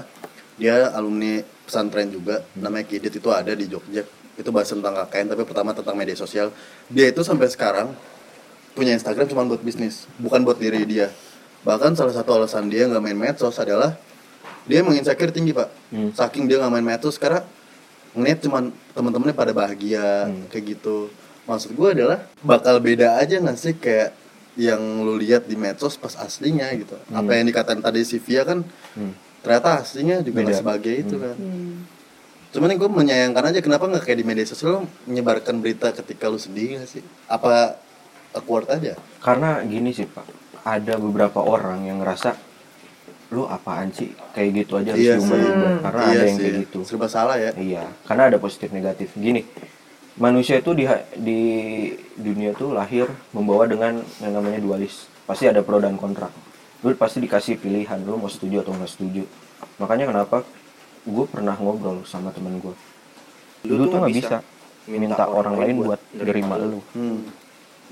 Dia alumni pesantren juga, namanya Kidit itu ada di Jogja. Itu bahas tentang KKN, tapi pertama tentang media sosial. Dia itu sampai sekarang punya Instagram cuma buat bisnis, bukan buat diri dia. Bahkan salah satu alasan dia nggak main medsos adalah dia emang insecure tinggi pak. Hmm. Saking dia nggak main medsos karena ngeliat cuman teman-temannya pada bahagia Hmm. kayak gitu. Maksud gue adalah bakal beda aja nggak sih kayak yang lu lihat di medsos pas aslinya gitu. Hmm. Apa yang dikatain tadi si Via kan Hmm. ternyata aslinya juga nggak Beda. sebagai itu Hmm. kan. Hmm. Cuman gue menyayangkan aja kenapa nggak kayak di media sosial lu menyebarkan berita ketika lu sedih gak sih? Apa awkward aja? Karena gini sih pak. Ada beberapa orang yang ngerasa lu apaan sih? Kayak gitu aja harus Iya diumbar umbar karena iya ada yang sih. kayak gitu. Serba salah ya. Iya. Karena ada positif negatif. Gini manusia itu di di dunia tuh lahir membawa dengan yang namanya dualis. Pasti ada pro dan kontra. Lu pasti dikasih pilihan lu mau setuju atau nggak setuju. Makanya kenapa gue pernah ngobrol sama temen gue lu tuh nggak bisa minta orang lain buat nerima lu. hmm.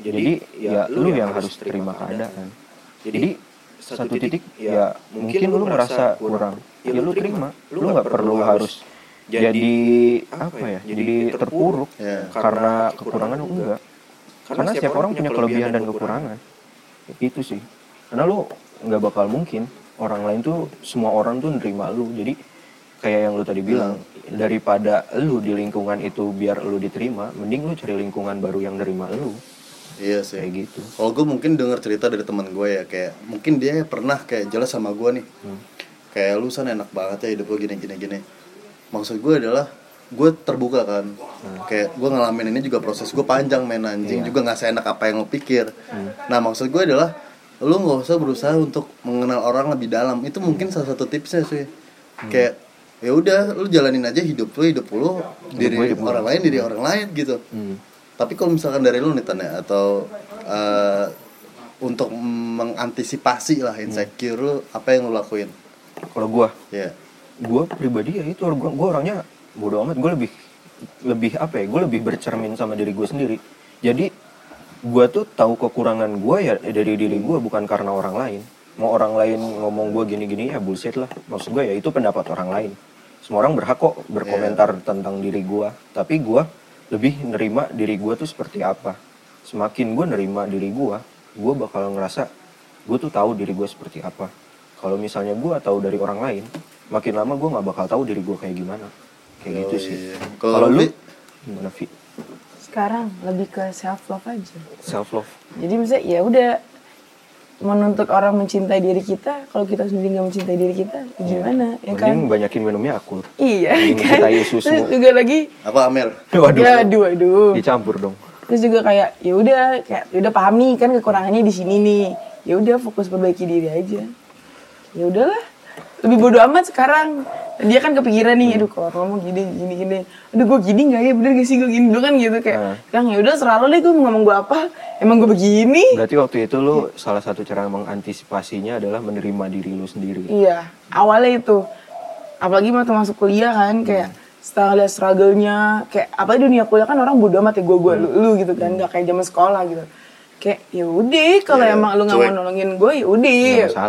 jadi ya lu yang harus terima keadaan. jadi satu titik ya mungkin lu merasa kurang. ya lu terima. lu nggak perlu harus jadi apa ya jadi terpuruk. Ya. karena kekurangan lu enggak karena setiap orang punya kelebihan dan kekurangan. Itu sih. Karena lu nggak bakal mungkin orang lain tuh semua orang tuh nerima lu. Jadi kayak yang lu tadi bilang daripada lu di lingkungan itu biar lu diterima mending lu cari lingkungan baru yang nerima lu iya sih kayak gitu Kalau gue mungkin denger cerita dari teman gue ya kayak mungkin dia pernah kayak jelas sama gue nih. Kayak lu san enak banget ya hidup lu gini gini gini. Maksud gue adalah gue terbuka kan. Kayak gue ngalamin ini juga proses gue panjang main anjing juga nggak seenak apa yang lo pikir. Nah maksud gue adalah lu nggak usah berusaha untuk mengenal orang lebih dalam. Itu mungkin salah satu tipsnya sih. Kayak ya udah lu jalanin aja hidup lu hidup lu diri hidup gue. orang lain diri orang lain gitu. Hmm. Tapi kalau misalkan dari lu nih Tan ya atau eh, untuk mengantisipasi lah insecure lu apa yang lu lakuin? kalau gua Ya. gue pribadi ya itu gue gue orangnya bodo amat gue lebih lebih apa ya gue lebih bercermin sama diri gue sendiri jadi gue tuh tahu kekurangan gue ya dari diri gue bukan karena orang lain mau orang lain ngomong gue gini-gini ya bullshit lah maksud gue ya itu pendapat orang lain semua orang berhak kok berkomentar tentang diri gue tapi gue lebih nerima diri gue tuh seperti apa. Semakin gue nerima diri gue gue bakal ngerasa gue tuh tahu diri gue seperti apa. Kalau misalnya gue tahu dari orang lain makin lama gue nggak bakal tahu diri gue kayak gimana. Kayak gitu Oh, sih. Iya. kalau Kalau lu gimana Vi Sekarang lebih ke self love aja. self love Jadi misalnya ya udah menuntut orang mencintai diri kita, kalau kita sendiri nggak mencintai diri kita, ya gimana? Ya kan? mending banyakin minumnya aku Iya kan. susu. Terus juga lagi, Apa Amer? waduh ya aduh aduh. dicampur dong Terus juga kayak ya udah kayak ya udah pahami kan kekurangannya di sini nih. Ya udah fokus perbaiki diri aja. Ya udahlah. Lebih bodo amat sekarang. Dia kan kepikiran nih, aduh kalau ngomong gini gini gini. Aduh gue gini nggak ya bener gak sih gue gini dulu kan gitu kayak. Nah. Kang ya udah serah lo deh gue ngomong gue apa. Emang gue begini. berarti waktu itu lu salah satu cara mengantisipasinya adalah menerima diri lu sendiri Iya, awalnya itu. Apalagi waktu masuk kuliah kan kayak setelah lihat struggle-nya, kayak apa dunia kuliah kan orang bodo amat ya gue gue lu, lu gitu kan, nggak kayak zaman sekolah gitu. Kayak ya udah kalau Iya, emang lu nggak mau nolongin gue ya udah,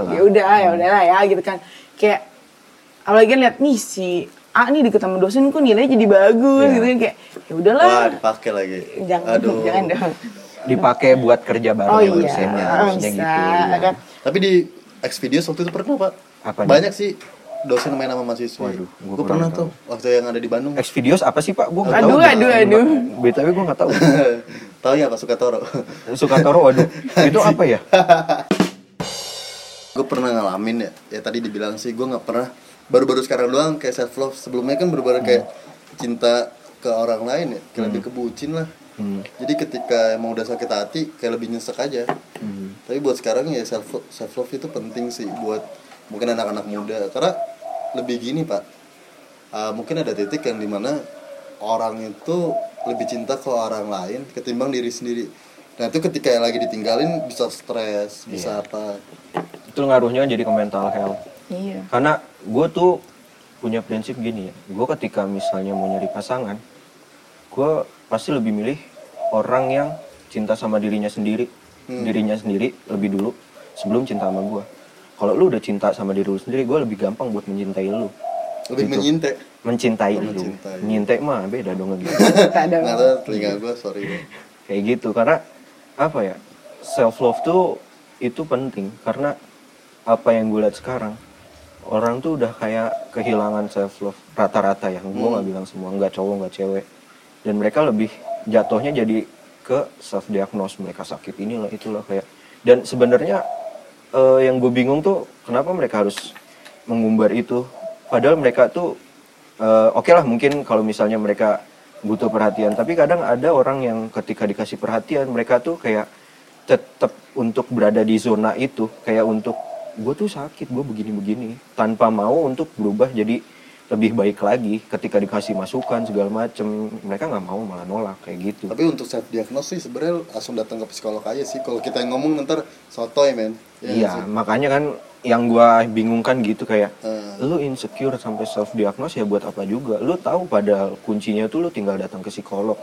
ya udah ya udah lah ya gitu kan. Kayak apalagi kan lihat nih si A nih deket sama dosen kok nilainya jadi bagus Iya. gitu kan kayak ya udahlah. Wah, dipakai lagi. Jangan, Aduh. jangan dong. dipakai buat kerja bareng Oh sama iya, dosennya bisa, harusnya gitu iya. kan. Tapi di Xvideos waktu itu pernah, Pak. Apa nih? Banyak sih dosen main sama mahasiswa. Waduh, gua pernah tahu. tuh waktu yang ada di Bandung. X videos apa sih pak? Gue nggak Aduh, tahu. aduh, aduh. btw gue nggak tahu. Tahu ya Pak Sukatoro? Suka toro, waduh. Itu apa ya? gue pernah ngalamin ya ya tadi dibilang sih gue nggak pernah baru-baru sekarang doang kayak self love sebelumnya kan baru-baru kayak cinta ke orang lain ya kayak lebih kebucin lah Hmm. jadi ketika emang udah sakit hati kayak lebih nyesek aja Hmm. tapi buat sekarang ya self self love itu penting sih buat mungkin anak-anak muda karena lebih gini pak uh, mungkin ada titik yang di mana orang itu lebih cinta ke orang lain ketimbang diri sendiri nah itu ketika lagi ditinggalin bisa stres bisa apa Itu ngaruhnya jadi ke mental health. Iya. Karena gue tuh punya prinsip gini ya. Gue ketika misalnya mau nyari pasangan, gue pasti lebih milih orang yang cinta sama dirinya sendiri, dirinya sendiri lebih dulu sebelum cinta sama gue. Kalau lu udah cinta sama diri lu sendiri, gue lebih gampang buat mencintai lu. Lebih Gitu. menyintek Mencintai Oh, mencintai. Menyintai mah beda dong gitu. Tak ada. nggak tahu telinga gue sorry deh. kayak gitu karena apa ya self love tuh itu penting karena apa yang gue lihat sekarang orang tuh udah kayak kehilangan self love rata-rata ya gue nggak bilang semua nggak cowok nggak cewek dan mereka lebih jatuhnya jadi ke self diagnose mereka sakit inilah itulah kayak dan sebenarnya eh, yang gue bingung tuh kenapa mereka harus mengumbar itu padahal mereka tuh eh, oke lah mungkin kalau misalnya mereka butuh perhatian. Tapi kadang ada orang yang ketika dikasih perhatian mereka tuh kayak tetap untuk berada di zona itu kayak untuk gue tuh sakit gue begini-begini. Tanpa mau untuk berubah jadi lebih baik lagi ketika dikasih masukan segala macem. Mereka nggak mau malah nolak kayak gitu. Tapi untuk self diagnosis sih sebenarnya langsung datang ke psikolog aja sih. Kalau kita yang ngomong ntar sotoy men. Ya iya makanya kan yang gua bingungkan gitu kayak Eh. lu insecure sampai self diagnose ya buat apa juga lu tahu padahal kuncinya tuh lu tinggal datang ke psikolog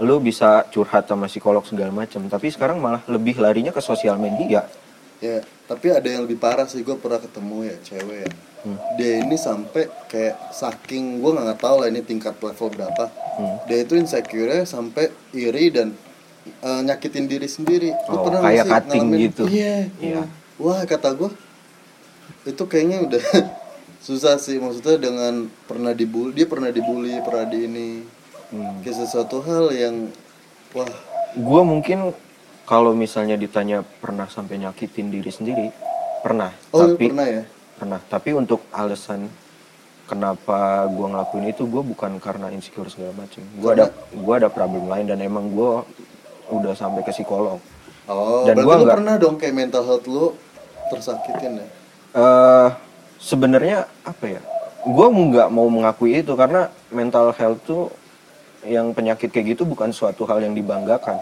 lu bisa curhat sama psikolog segala macam tapi sekarang malah lebih larinya ke sosial media Ya, tapi ada yang lebih parah sih gue pernah ketemu ya cewek ya. Dia ini sampai kayak saking gue nggak tahu lah ini tingkat level berapa. Dia itu insecure sampai iri dan eh, nyakitin diri sendiri. Lu Oh, pernah kayak cutting ngalamin? gitu. Iya. Iya. Wah kata gue itu kayaknya udah susah sih. Maksudnya dengan pernah dibully dia pernah dibully pernah di ini. Hmm. kayak sesuatu hal yang wah. Gua mungkin kalau misalnya ditanya pernah sampai nyakitin diri sendiri pernah. Oh tapi pernah ya? Pernah. Tapi untuk alasan kenapa gua ngelakuin itu gua bukan karena insecure segala macam. Gua ada gua ada problem lain dan emang gua udah sampai ke psikolog. Oh Dan lu nggak- pernah dong kayak mental health lu tersakitin ya eh sebenarnya apa ya? Gue nggak mau mengakui itu karena mental health tuh yang penyakit kayak gitu bukan suatu hal yang dibanggakan.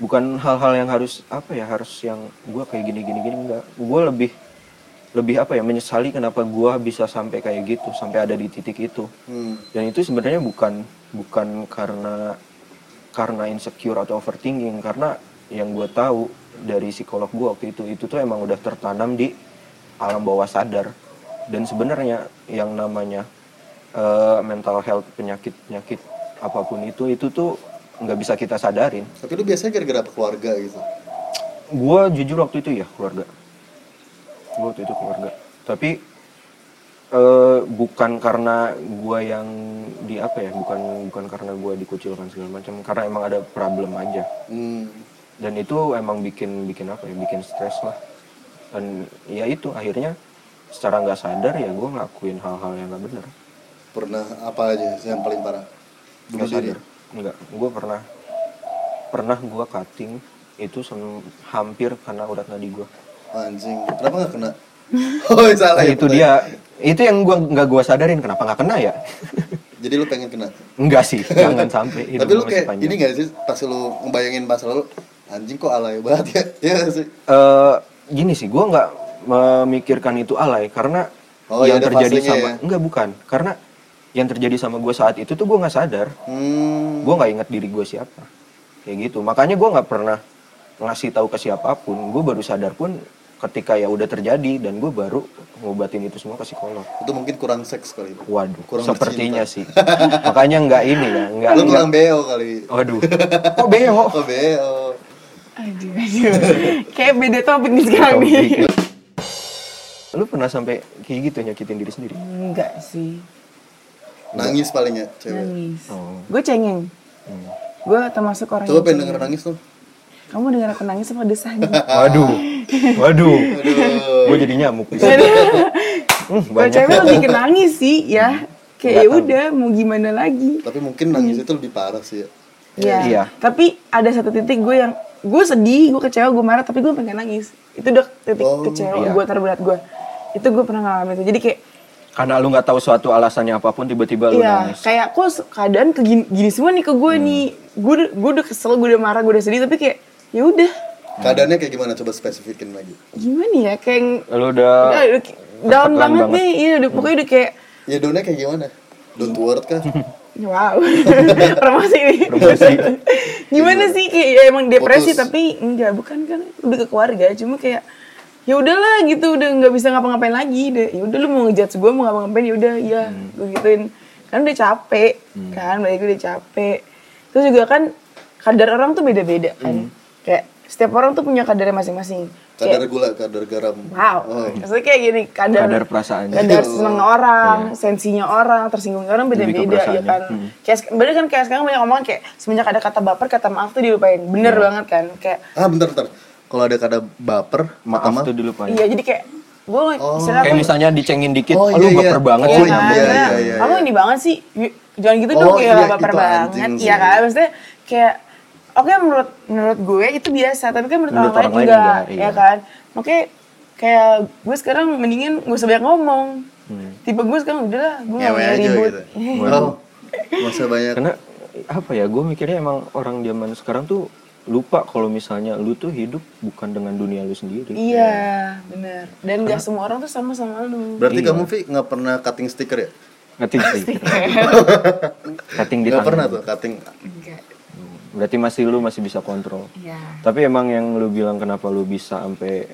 Bukan hal-hal yang harus apa ya harus yang gue kayak gini gini gini enggak gue lebih lebih apa ya menyesali kenapa gue bisa sampai kayak gitu sampai ada di titik itu. Hmm. dan itu sebenarnya bukan bukan karena karena insecure atau overthinking. Karena yang gue tahu dari psikolog gue waktu itu itu tuh emang udah tertanam di alam bawah sadar. Dan sebenarnya yang namanya eh, mental health penyakit penyakit apa pun itu itu tuh nggak bisa kita sadarin. Tapi lu biasanya gara-gara keluarga gitu? Gue jujur waktu itu ya keluarga. Gue waktu itu keluarga. Tapi eh, bukan karena gue yang di apa ya bukan bukan karena gue dikucilkan segala macam. Karena emang ada problem aja. Hmm. dan itu emang bikin bikin apa ya bikin stres lah dan ya itu akhirnya secara nggak sadar ya gue ngelakuin hal-hal yang nggak benar pernah apa aja yang paling parah? Bunuh nggak diri? sadar. Nggak gue pernah pernah gue cutting itu sem- hampir karena urat nadi gue anjing kenapa nggak kena? Oh salah Nah, ya itu dia. Itu yang gua nggak gua sadarin kenapa nggak kena ya? Jadi lu pengen kena? Enggak sih jangan sampai tapi lu kayak panjang. ini gak sih pas lu ngebayangin masa lalu anjing kok alay banget ya? Ya nggak sih? Eh, gini sih gua nggak memikirkan itu alay karena Oh, yang ya terjadi sama ya? enggak bukan. Karena yang terjadi sama gue saat itu tuh gua nggak sadar. Hmm. gua nggak inget diri gue siapa. Kayak gitu. Makanya gua nggak pernah ngasih tahu ke siapa pun. Gue baru sadar pun ketika ya udah terjadi dan gue baru ngobatin itu semua ke psikolog. Itu mungkin kurang seks kali waduh Kurang sepertinya sih. Makanya nggak ini ya nggak lu nggak kurang beo kali. Waduh. Kok beo? Oh beo Aduh. Kayak beda topik nih sekarang nih. Topik. Lu pernah sampai kayak gitu nyakitin diri sendiri? Enggak sih. nangis paling ya cewek Nangis. Oh. Gue cengeng. Hmm. Gue termasuk orang coba yang pengen cengeng. denger nangis tuh Kamu dengar aku nangis apa desah nih? Waduh, waduh, aduh gue jadi nyamuk. Hmm, banyak. cewek lebih ke nangis sih ya. Kayak ya udah mau gimana lagi. tapi mungkin nangis itu lebih parah sih ya Iya. Iya. Tapi ada satu titik gue yang gue sedih, gue kecewa, gue marah, tapi gue pengen nangis. Itu udah titik Oh, kecewa iya. gue terberat gue. Itu gue pernah ngalamin itu. Jadi kayak Karena lu nggak tahu suatu alasannya apa pun tiba-tiba lu Iya, nangis. kayak kok keadaan ke gini, gini semua nih ke gue Hmm. nih. Gue udah, gue udah kesel, gue udah marah, gue udah sedih, tapi kayak ya udah keadaannya kayak gimana coba spesifikin lagi gimana ya kayak Lu udah udah, udah down banget, banget. nih. Iya, udah, pokoknya udah kayak ya downnya kayak gimana don't word kah wow. Promosi nih. Promosi. gimana sih kayak ya emang depresi Putus. tapi enggak, bukan kan lebih ke keluarga, cuma kayak ya udahlah gitu udah nggak bisa ngapa-ngapain lagi deh ya udah lu mau ngejudge gue mau ngapa-ngapain ya udah ya Hmm. gue gituin kan udah capek kan balik udah capek terus juga kan kadar orang tuh beda-beda kan Hmm. kayak setiap orang tuh punya kadarnya masing-masing kadar kayak gula kadar garam wow oh. maksudnya kayak gini kadar Kadar perasaannya. kadar seneng orang sensinya orang tersinggungnya orang Lebih ke beda-beda ya kan Hmm. kayak bener kan kayak sekarang banyak ngomong kayak semenjak ada kata baper kata maaf tuh dilupain bener banget kan kayak ah bentar bentar kalau ada kata baper maaf kata tuh dilupain. iya jadi kayak gue istilah Kayak tuh- misalnya dicengin dikit, Oh, oh, lu iya, iya. baper banget Oh, sih. Iya kan? iya, Kayak, iya, iya, Kamu iya. ini banget sih. Jangan gitu Oh, dong kayak iya, baper itu banget. Iya kan? Maksudnya kayak oke menurut menurut gue itu biasa tapi kan menurut, Menurut orang, orang lain lain enggak, enggak, iya. ya kan oke kayak gue sekarang mendingan gak usah banyak ngomong Hmm. tipe gue sekarang udahlah gue gak Ngewe mau ribut gitu. Masa banyak. karena apa ya gue mikirnya emang orang zaman sekarang tuh lupa kalau misalnya lu tuh hidup bukan dengan dunia lu sendiri iya benar dan gak semua orang tuh sama sama lu Berarti Iya. kamu Vi nggak pernah cutting stiker ya? cutting sih cutting di Nggak tangan pernah tuh cutting. enggak berarti masih lu masih bisa kontrol. Iya. Tapi emang yang lu bilang kenapa lu bisa sampai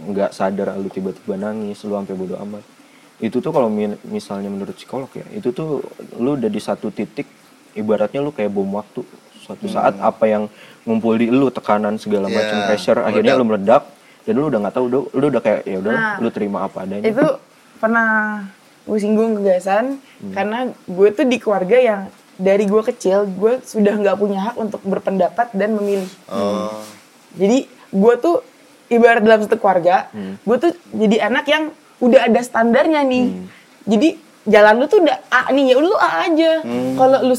nggak sadar lu tiba-tiba nangis lu sampai bodo amat. Itu tuh kalau mi- misalnya menurut psikolog ya itu tuh lu udah di satu titik ibaratnya lu kayak bom waktu. Suatu saat apa yang ngumpul di lu tekanan segala Iya, macam pressure akhirnya lu meledak dan lu udah nggak tahu lu, lu udah kayak ya udah Nah, lu terima apa adanya. Itu pernah gue singgung kegasan karena gue tuh di keluarga yang dari gue kecil gue sudah nggak punya hak untuk berpendapat dan memilih. Oh. jadi gue tuh ibarat dalam satu keluarga gue tuh jadi anak yang udah ada standarnya nih. Jadi jalan lu tuh udah A nih ya lu A aja. Kalau lu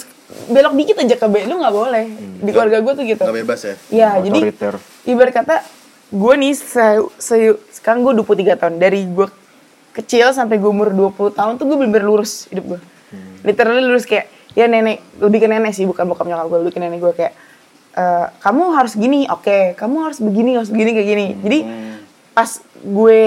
belok dikit aja ke B lu nggak boleh. Di keluarga gue tuh gitu. Nggak bebas ya? ya jadi Otoriter. ibarat kata gue nih se, se- sekarang gue 23 tahun. Dari gue kecil sampai gue umur 20 tahun tuh gue bener-bener lurus hidup gue literally lurus kayak ya nenek lebih ke nenek sih bukan bokap nyokap gue lebih ke nenek gue kayak "Eh, kamu harus gini oke kamu harus begini harus begini kayak gini. Jadi pas gue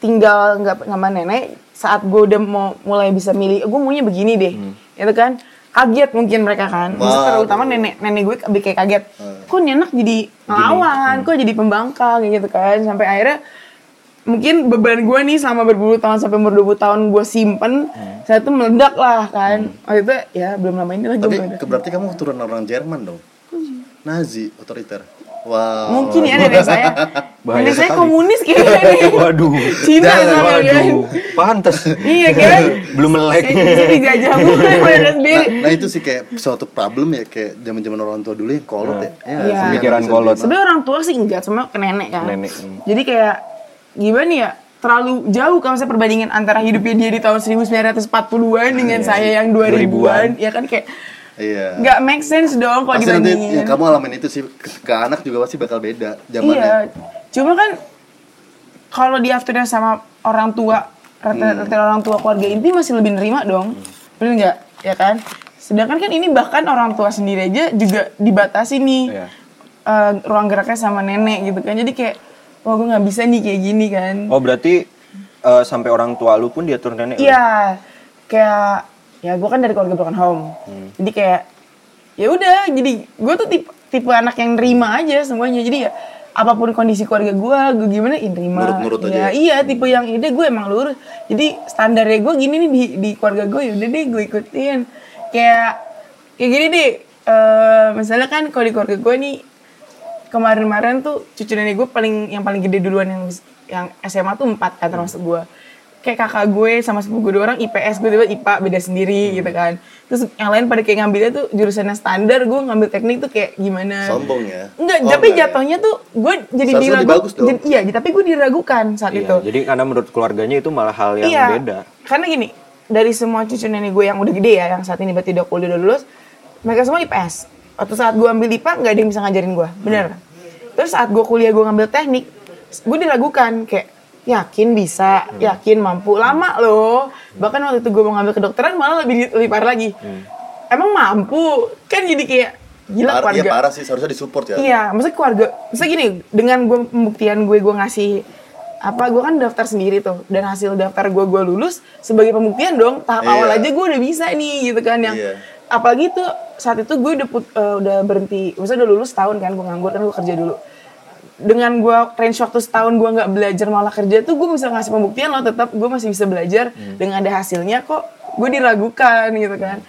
tinggal nggak sama nenek saat gue udah mau mulai bisa milih gue maunya begini deh itu kan. Kaget mungkin mereka kan. Maksudnya Waduh. terutama nenek nenek gue lebih kayak kaget. Kok nih anak jadi ngelawan kok jadi pembangkang kayak gitu kan. Sampai akhirnya mungkin beban gue nih selama berpuluh tahun sampai umur 20 tahun gue simpen saya tuh meledak lah kan. Waktu itu ya belum lama ini lah gue Tapi meledak. berarti kamu keturunan orang Jerman dong? Nazi, otoriter. Wow. mungkin ya nenek saya. Bahaya nenek saya komunis kayaknya waduh. Cina soalnya kan waduh. pantes. Iya kan belum melek. bisa dijajah sendiri. Nah, nah itu sih kayak suatu problem ya kayak zaman-zaman orang tua dulu yang kolot ya. Ya, Iya. Pemikiran kolot. sebenarnya orang tua sih enggak cuma ke nenek kan. Nenek, hmm. jadi kayak gimana ya terlalu jauh kalau misalnya perbandingan antara hidupnya dia di tahun 1940-an dengan saya yang 2000-an ya kan kayak Iya. nggak make sense dong kalau Pasti nanti dibandingin ya, kamu alamin itu sih ke, ke anak juga pasti bakal beda zamannya. iya cuma kan kalau di afternya sama orang tua rata-rata Hmm. orang tua keluarga inti masih lebih nerima dong bener nggak ya kan sedangkan kan ini bahkan orang tua sendiri aja juga dibatasi nih Iya. eh, ruang geraknya sama nenek gitu kan jadi kayak wah gue nggak bisa nih kayak gini kan. Oh berarti eh, sampai orang tua lu pun diatur nenek iya. Kayak ya gue kan dari keluarga broken home. Jadi kayak ya udah jadi gue tuh tipe, tipe anak yang nerima aja semuanya. Jadi ya apa pun kondisi keluarga gue gue gimana? Ya nerima. Nurut-nurut ya aja. iya tipe yang ide gue emang lurus. Jadi standarnya gue gini nih di, di keluarga gue ya udah deh gue ikutin. Kayak kayak gini deh. Eh misalnya kan kalau di keluarga gue nih kemarin-kemarin tuh cucu nenek gue paling yang paling gede duluan yang yang SMA tuh empat kan termasuk gue kayak kakak gue sama sepupu gue dua orang IPS gue tiba IPA beda sendiri gitu kan terus yang lain pada kayak ngambilnya tuh jurusannya standar gue ngambil teknik tuh kayak gimana Sombong ya. Enggak, Oh, tapi enggak ya? jatuhnya tuh gue jadi Seharusnya diragu. bagus dong. jadi- iya, tapi gue diragukan saat Iya, itu. jadi karena menurut keluarganya itu malah hal yang iya, beda karena gini, dari semua cucu nenek gue yang udah gede ya, yang saat ini berarti udah kuliah udah lulus, mereka semua IPS. Waktu saat gue ambil IPA, nggak ada yang bisa ngajarin gue, bener. Terus saat gue kuliah gue ngambil teknik, gue diragukan kayak yakin bisa, yakin mampu, lama loh. Bahkan waktu itu gue mau ngambil kedokteran malah lebih lebih parah lagi. Emang mampu, kan jadi kayak gila Par- keluarga. Iya parah sih, seharusnya disupport ya. Iya, maksudnya keluarga, maksudnya gini, dengan gue pembuktian gue, gue ngasih apa, gue kan daftar sendiri tuh, dan hasil daftar gue, gue lulus sebagai pembuktian dong, tahap Iya. awal aja gue udah bisa nih, gitu kan, yang Iya. Apalagi tuh saat itu gue udah put- eh, udah berhenti, maksudnya udah lulus tahun kan, gue nganggur kan gue kerja dulu. Dengan gue range waktu setahun gue nggak belajar malah kerja tuh gue bisa ngasih pembuktian loh, tetap gue masih bisa belajar dengan ada hasilnya kok, gue diragukan gitu kan.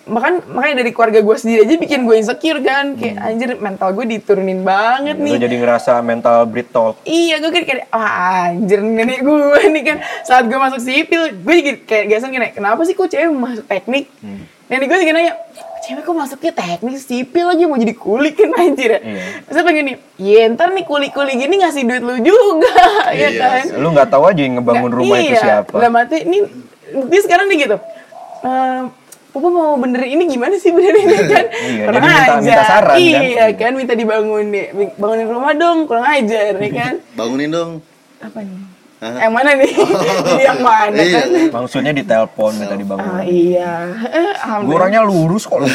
Bahkan makanya dari keluarga gue sendiri aja bikin gue insecure kan kayak anjir mental gue diturunin banget lu nih. jadi ngerasa mental brittle iya gue kan kayak ah anjir nenek gue nih kan. Saat gue masuk sipil gue jadi kayak gasan kayak kenapa sih kok cewek masuk teknik nenek gue juga nanya cewek kok masuknya teknik sipil lagi mau jadi kulik kan anjir ya Iya. Terus pengen nih iya ntar nih kulik-kulik gini ngasih duit lu juga ya Iya kan sih. lu nggak tahu aja yang ngebangun Nggak, rumah itu iya. siapa Dalam arti ini dia sekarang nih gitu. Eh, Papa mau benerin ini gimana sih benerin ini kan? Iya, kurang jadi minta- ajar. minta saran, kan? Iya kan, minta dibangun deh. Bangunin rumah dong, kurang ajar ya kan? Bangunin dong. Apa nih? Hah? Yang mana nih? Jadi yang mana Iya. kan? Maksudnya ditelepon minta dibangun. Ah, iya. Eh, Gue alhamdulillah. orangnya lurus kok.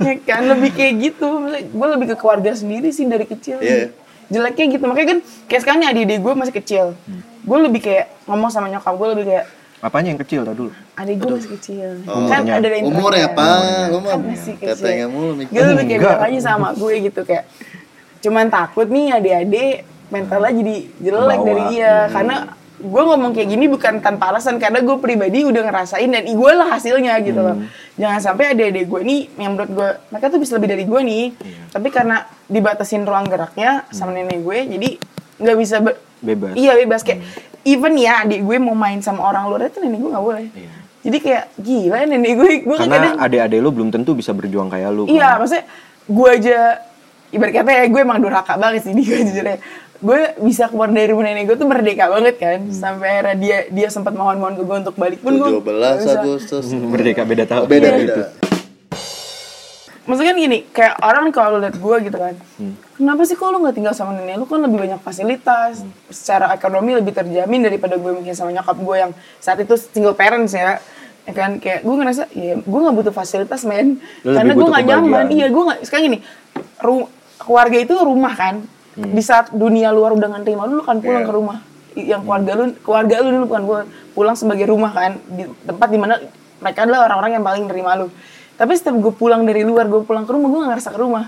ya kan lebih kayak gitu gue lebih ke keluarga sendiri sih dari kecil Iya. jeleknya gitu makanya kan kayak sekarang nih adik-adik gue masih kecil gue lebih kayak ngomong sama nyokap gue lebih kayak Apanya yang kecil tadi dulu? adik gue masih kecil Oh. kan Umurnya. ada yang Umur ya, Pak. Umur. kan masih kecil Katanya mulu mikir. gue lebih kayak bilang aja sama gue gitu kayak cuman takut nih adik-adik mentalnya jadi jelek Kebawa. dari dia. Karena gue ngomong kayak gini bukan tanpa alasan. Karena gue pribadi udah ngerasain dan gue lah hasilnya gitu loh. Jangan sampai adik-adik gue nih yang menurut gue mereka tuh bisa lebih dari gue nih. Tapi karena dibatasin ruang geraknya sama nenek gue jadi nggak bisa Bebas. iya bebas. Kayak even ya adik gue mau main sama orang luar itu nenek gue nggak boleh. Jadi kayak gila ya nenek gue. Gue kan Karena kadang adik-adik lu belum tentu bisa berjuang kayak lu. Iya, kan. maksudnya gue aja ibarat kata ya gue emang durhaka banget sih dia jujur ya. Gue bisa keluar dari rumah nenek gue tuh merdeka banget kan. Sampai akhirnya dia dia sempat mohon-mohon ke gue untuk balik pun gue 17 nggak bisa. Agustus. Merdeka beda tahun. Beda Iya, beda. gitu. Maksudnya kan gini, kayak orang kalau liat gue gitu kan. Kenapa sih kok lu gak tinggal sama nenek lu kan lebih banyak fasilitas. Secara ekonomi lebih terjamin daripada gue mungkin sama nyokap gue yang saat itu single parents ya. Ya kan kayak gue ngerasa ya gue gak butuh fasilitas men Lu karena gue butuh gak nyaman iya gue gak sekarang gini ru- keluarga itu rumah kan di saat dunia luar udah nggak terima lu lu kan pulang Iya. ke rumah yang keluarga lu keluarga lu dulu bukan gue pulang sebagai rumah kan di tempat di mana mereka adalah orang-orang yang paling nerima lu tapi setiap gue pulang dari luar gue pulang ke rumah gue gak ngerasa ke rumah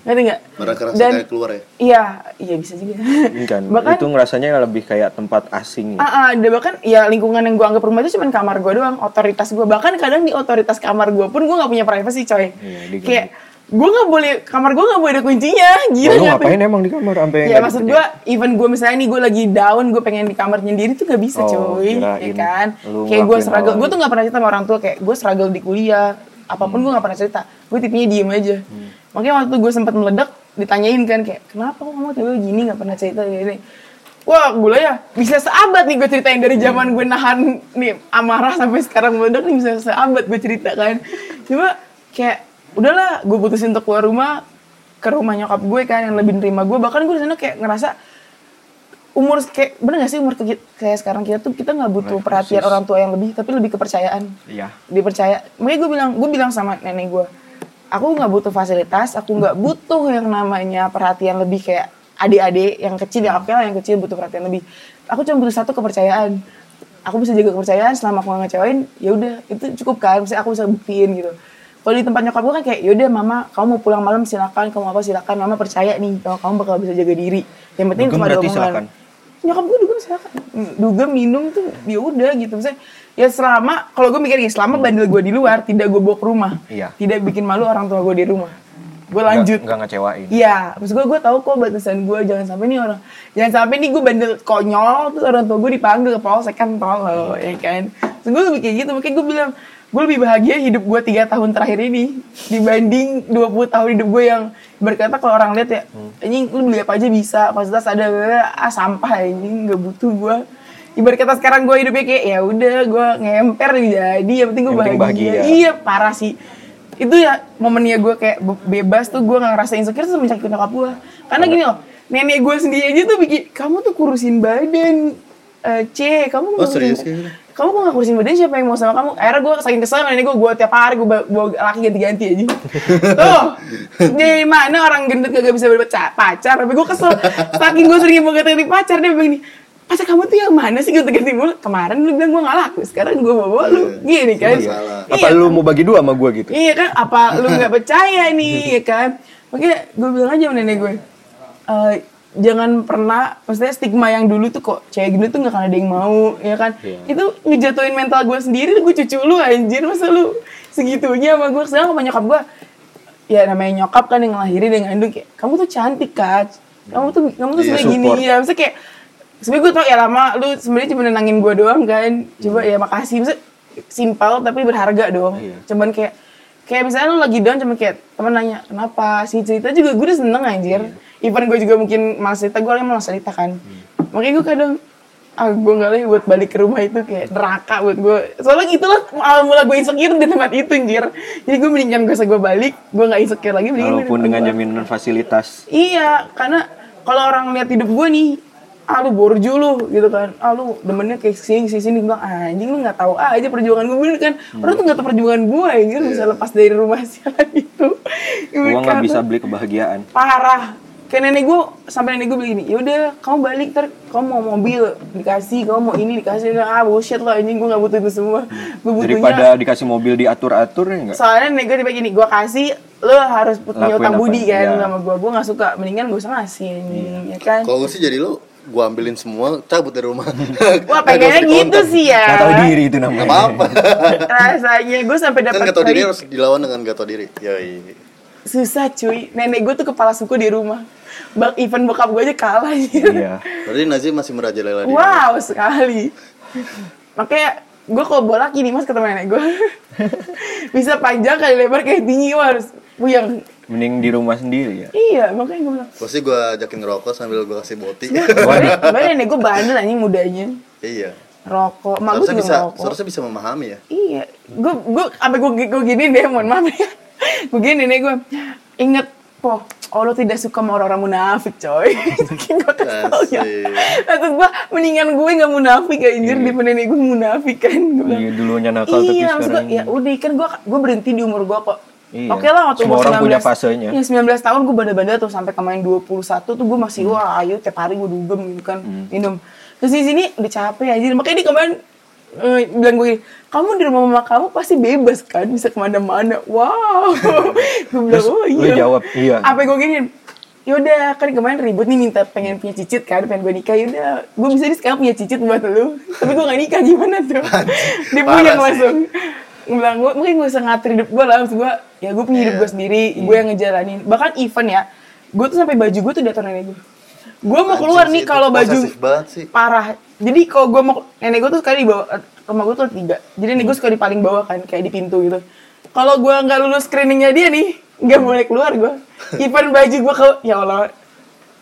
ngerti nggak Mereka kerasa Dan- kayak keluar ya. iya iya bisa juga Kan, bahkan itu ngerasanya lebih kayak tempat asing. ya. Ah, ah, ada bahkan ya lingkungan yang gue anggap rumah itu cuma kamar gue doang, otoritas gue. Bahkan kadang di otoritas kamar gue pun gue nggak punya privacy coy. Iya. Kayak gue nggak boleh kamar gue nggak boleh ada kuncinya. Gila lu nggak ngapain emang di kamar sampai Ya nggak maksud gue, even gue misalnya nih gue lagi down, gue pengen di kamar sendiri tuh gak bisa Oh, coy, ya kan? Kayak gue struggle, hal gue tuh gak pernah cerita sama orang tua kayak gue struggle di kuliah, apa pun gue gak pernah cerita. Gue tipenya diem aja. Hmm. Makanya waktu gue sempat meledak, ditanyain kan kayak kenapa kok kamu tiba gini gak pernah cerita gini. Wah, gue ya bisa seabad nih gue ceritain dari zaman gue nahan nih amarah sampai sekarang meledak nih bisa seabad gue cerita kan. Cuma kayak udahlah gue putusin untuk keluar rumah ke rumah nyokap gue kan yang lebih nerima gue bahkan gue di sana kayak ngerasa umur kayak bener gak sih umur kayak sekarang kita tuh kita nggak butuh perhatian orang tua yang lebih tapi lebih kepercayaan. Iya. dipercaya makanya gue bilang gue bilang sama nenek gue aku nggak butuh fasilitas aku nggak butuh yang namanya perhatian lebih kayak adik-adik yang kecil ya oke lah yang kecil butuh perhatian lebih. Aku cuma butuh satu kepercayaan. Aku bisa jaga kepercayaan selama aku nggak ngecewain ya udah itu cukup kan Maksudnya aku bisa buktiin gitu kalau di tempat nyokap gue kan kayak yaudah mama kamu mau pulang malam silakan kamu apa silakan. Mama percaya nih kalau kamu bakal bisa jaga diri. Yang penting cuma ada omongan. silakan. nyokap gue dugem silakan. Dugem minum tuh ya udah gitu. Misalnya ya selama kalau gue mikir gini selama bandel gue di luar tidak gue bawa ke rumah. Iya. tidak bikin malu orang tua gue di rumah. Gue lanjut. Nggak, ngecewain. Iya, maksud gue, gue tahu kok batasan gue jangan sampai nih orang, jangan sampai nih gue bandel konyol terus orang tua gue dipanggil ke polsek kan tolol ya kan. Maksud gue kayak gitu, makanya gue bilang gue lebih bahagia hidup gue tiga tahun terakhir ini dibanding 20 tahun hidup gue yang berkata kalau orang lihat ya, ini lu beli apa aja bisa, fasilitas ada, ah sampah ini nggak butuh gue. Ibarat kata sekarang gue hidupnya kayak ya udah gue ngemper jadi yang penting gue bahagia. bahagia. Iya parah sih itu ya momennya gue kayak be- bebas tuh gue gak ngerasa insecure semenjak nyokap gue karena gini loh nenek gue sendiri aja tuh bikin kamu tuh kurusin badan Eh, C kamu Oh, serius, gitu? kamu kok gak kurusin badan siapa yang mau sama kamu akhirnya gue saking kesel sama nenek gue gue tiap hari gue bawa laki ganti-ganti aja tuh dari mana orang gendut gak bisa berpacar pacar tapi gue kesel saking gue sering mau ganti pacar dia nih pacar kamu tuh yang mana sih ganti ganti mulu kemarin lu bilang gue gak laku sekarang gue bawa lu gini kan Masalah. Apa Iya. lu mau bagi dua sama gue gitu? Iya kan, apa lu nggak percaya nih, ya kan? Makanya gue bilang aja sama nenek gue, "Eh, jangan pernah, maksudnya stigma yang dulu tuh kok cewek gendut tuh nggak akan ada yang mau, ya kan? Itu ngejatuhin mental gue sendiri, gue cucu lu anjir, masa lu segitunya sama gue, sedangkan sama nyokap gue, ya namanya nyokap kan yang ngelahirin yang ngandung kayak, kamu tuh cantik kan, kamu tuh kamu tuh Iya, sebenarnya gini. ya, maksudnya kayak sebenarnya gue tau ya lama lu sebenarnya cuma nenangin gue doang kan. Coba ya makasih. Maksudnya simpel tapi berharga dong. Iya. cuman kayak kayak misalnya lu lagi down cuma kayak temen nanya kenapa? Sih cerita juga gue udah seneng anjir even gue juga mungkin malas cerita gue malas cerita kan. Makanya gue kadang ah gue nggak lagi buat balik ke rumah itu kayak neraka buat gue soalnya itulah awal mula gue insecure di tempat itu anjir. Jadi gue mendingan gak usah gue balik gue nggak insecure lagi mendingan Walaupun dengan jaminan fasilitas. iya karena kalau orang lihat hidup gue nih ah lu borju lu gitu kan. Ah lu demennya kayak sini sini sini. Bilang ah, anjing lu nggak tahu aja perjuangan gue bener kan? Hmm. orang tuh nggak tahu perjuangan gue anjir. Bisa lepas dari rumah sialan itu. Uang nggak bisa beli kebahagiaan. parah kayak nenek gue sampai nenek gue bilang gini yaudah kamu balik ter kamu mau mobil dikasih kamu mau ini dikasih ah bullshit lo anjing gue gak butuh itu semua gue butuhnya Daripada dikasih mobil diatur-atur ya enggak? soalnya nenek gue tiba gini gue kasih lo harus punya Lakuin utang apa? budi kan Iya. sama gue gue gak suka mendingan gue usah ngasih anjing ya kan Kalau gue sih jadi lu, gue ambilin semua, cabut dari rumah. wah pengennya gitu sih ya Nggak tahu diri itu namanya. Gak apa-apa. rasanya gue sampai kan dapat gak tau diri harus dilawan dengan gak tau diri. Yoi. susah cuy nenek gue tuh kepala suku di rumah bak event bokap gue aja kalah gitu. Iya. Berarti Nazim masih merajalela diri. Wow sekali. Makanya gue kalau bola gini mas ketemu nenek gue bisa panjang kali lebar kayak tinggi wah harus puyeng. Mending di rumah sendiri ya. Iya makanya gue bilang. Pasti gue ajakin ngerokok sambil gue kasih boti. Sebenernya nenek gue bandel anjing mudanya. iya. Rokok, mak gue juga bisa, ngerokok. seharusnya bisa memahami ya. Iya, gue gue sampai gue gue gini deh, mohon maaf ya. Gue gini nenek gue, inget po, Allah tidak suka sama orang-orang munafik coy. Saking gue kesel ya. Asik. Maksud gue, mendingan gue gak munafik anjir, daripada nenek gue munafik kan. Gue bilang, Iya, dulunya nakal tapi iya, gue, sekarang ya udah kan gue gue berhenti di umur gue kok. Iya. Oke lah waktu Semua orang punya fasenya. Iya 19 tahun gue bandel-bandel tuh sampai kemarin 21 tuh gue masih Hmm. wah ayo tiap hari gue dugem gitu kan minum. Terus di sini udah capek aja makanya dia kemarin eh, bilang gue gini, kamu di rumah mama kamu pasti bebas kan bisa ke mana-mana. Wow. gue bilang oh lu iya. jawab, iya. Apa gue gini? Yaudah kan kemarin ribut nih minta pengen punya cicit kan pengen gue nikah yaudah gue bisa nih sekarang punya cicit buat lu tapi gue gak nikah gimana tuh dia sih. langsung gue bilang gue mungkin gue usah ngatur hidup gue lah maksud gue ya gue punya hidup Iya. gue sendiri gue yang ngejalanin bahkan event ya gue tuh sampai baju gue tuh diatur nenek gue gue mau keluar nih kalau baju parah. Jadi kalau gue mau nenek gue tuh sekali di bawah eh, rumah gue tuh tiga. Jadi nenek gue suka di paling bawah kan kayak di pintu gitu. Kalau gue nggak lulus screeningnya dia nih nggak boleh keluar gue event baju gue ke ya allah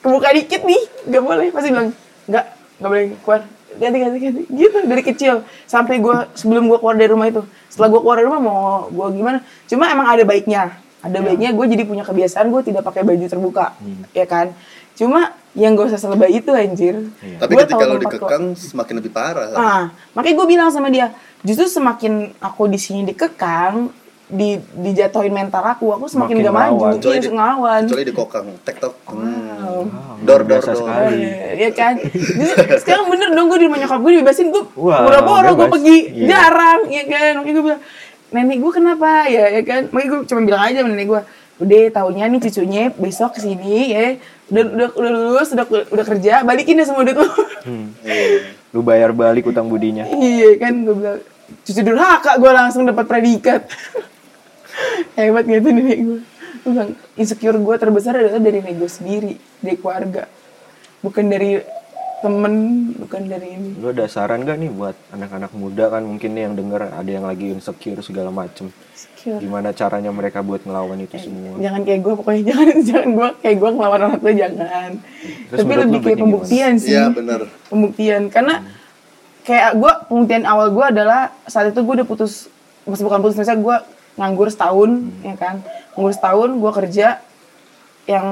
kebuka dikit nih nggak boleh. Pasti bilang nggak nggak boleh keluar. Ganti ganti ganti. Gitu dari kecil. Sampai gue sebelum gue keluar dari rumah itu. Setelah gue keluar dari rumah mau gue gimana? Cuma emang ada baiknya. Ada baiknya gue jadi punya kebiasaan gue tidak pakai baju terbuka ya kan? Cuma yang gak usah selebay itu anjir Tapi Gua ketika lo tempat kok. dikekang semakin lebih parah. kan? Nah, makanya gue bilang sama dia, justru semakin aku di sini dikekang, di dijatuhin mental aku, aku semakin Makin gak maju, ngelawan. iya, di, ngelawan. kecuali dikokang, tektok. Hmm. Wow. Dor dor dor. sekali. Iya, Iya kan? Jadi, sekarang bener dong gue di rumah nyokap gue dibebasin gue Wah, boro-boro gue pergi Iya. jarang ya kan makanya gue bilang nenek gue kenapa ya ya kan makanya gue cuma bilang aja sama nenek gue udah tahunya nih cucunya besok ke sini ya udah udah udah lulus udah udah kerja balikin deh semua duit lo Iya. Lu bayar balik utang budinya. iya kan gue bilang cucu durhaka gue langsung dapat predikat hebat gitu nenek gue gue bilang insecure gue terbesar adalah dari gue sendiri dari keluarga bukan dari temen bukan dari ini. Lu ada saran gak nih buat anak-anak muda kan? Mungkin nih yang denger ada yang lagi insecure segala macem. insecure. Gimana caranya mereka buat ngelawan itu semua? jangan kayak gue pokoknya jangan jangan gue kayak gue ngelawan orang tua jangan. Terus tapi lebih kayak pembuktian sih. Iya benar. pembuktian. Karena kayak gue pembuktian awal gue adalah saat itu gue udah putus masih bukan putus misalnya gue nganggur setahun ya kan? Nganggur setahun gue kerja. Yang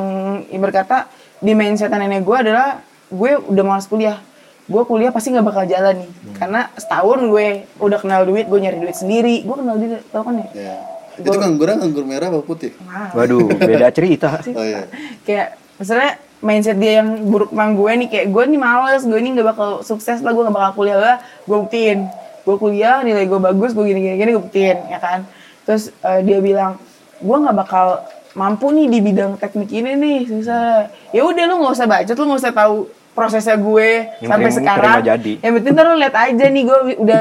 ibarat kata di mindset nenek gue adalah gue udah malas kuliah gue kuliah pasti nggak bakal jalan nih karena setahun gue udah kenal duit gue nyari duit sendiri gue kenal duit tau kan ya Iya. Itu nganggurnya nganggur merah apa putih? Wow. Waduh, beda cerita. Oh iya. kayak misalnya mindset dia yang buruk tentang gue nih kayak gue nih males gue nih nggak bakal sukses lah gue nggak bakal kuliah lah gue buktiin gue kuliah nilai gue bagus gue gini gini gini gue buktiin ya kan terus eh, dia bilang gue nggak bakal mampu nih di bidang teknik ini nih susah ya udah lu nggak usah baca lu nggak usah tahu prosesnya gue Yang sampai penting sekarang terima jadi. yang penting ntar lu lihat aja nih gue udah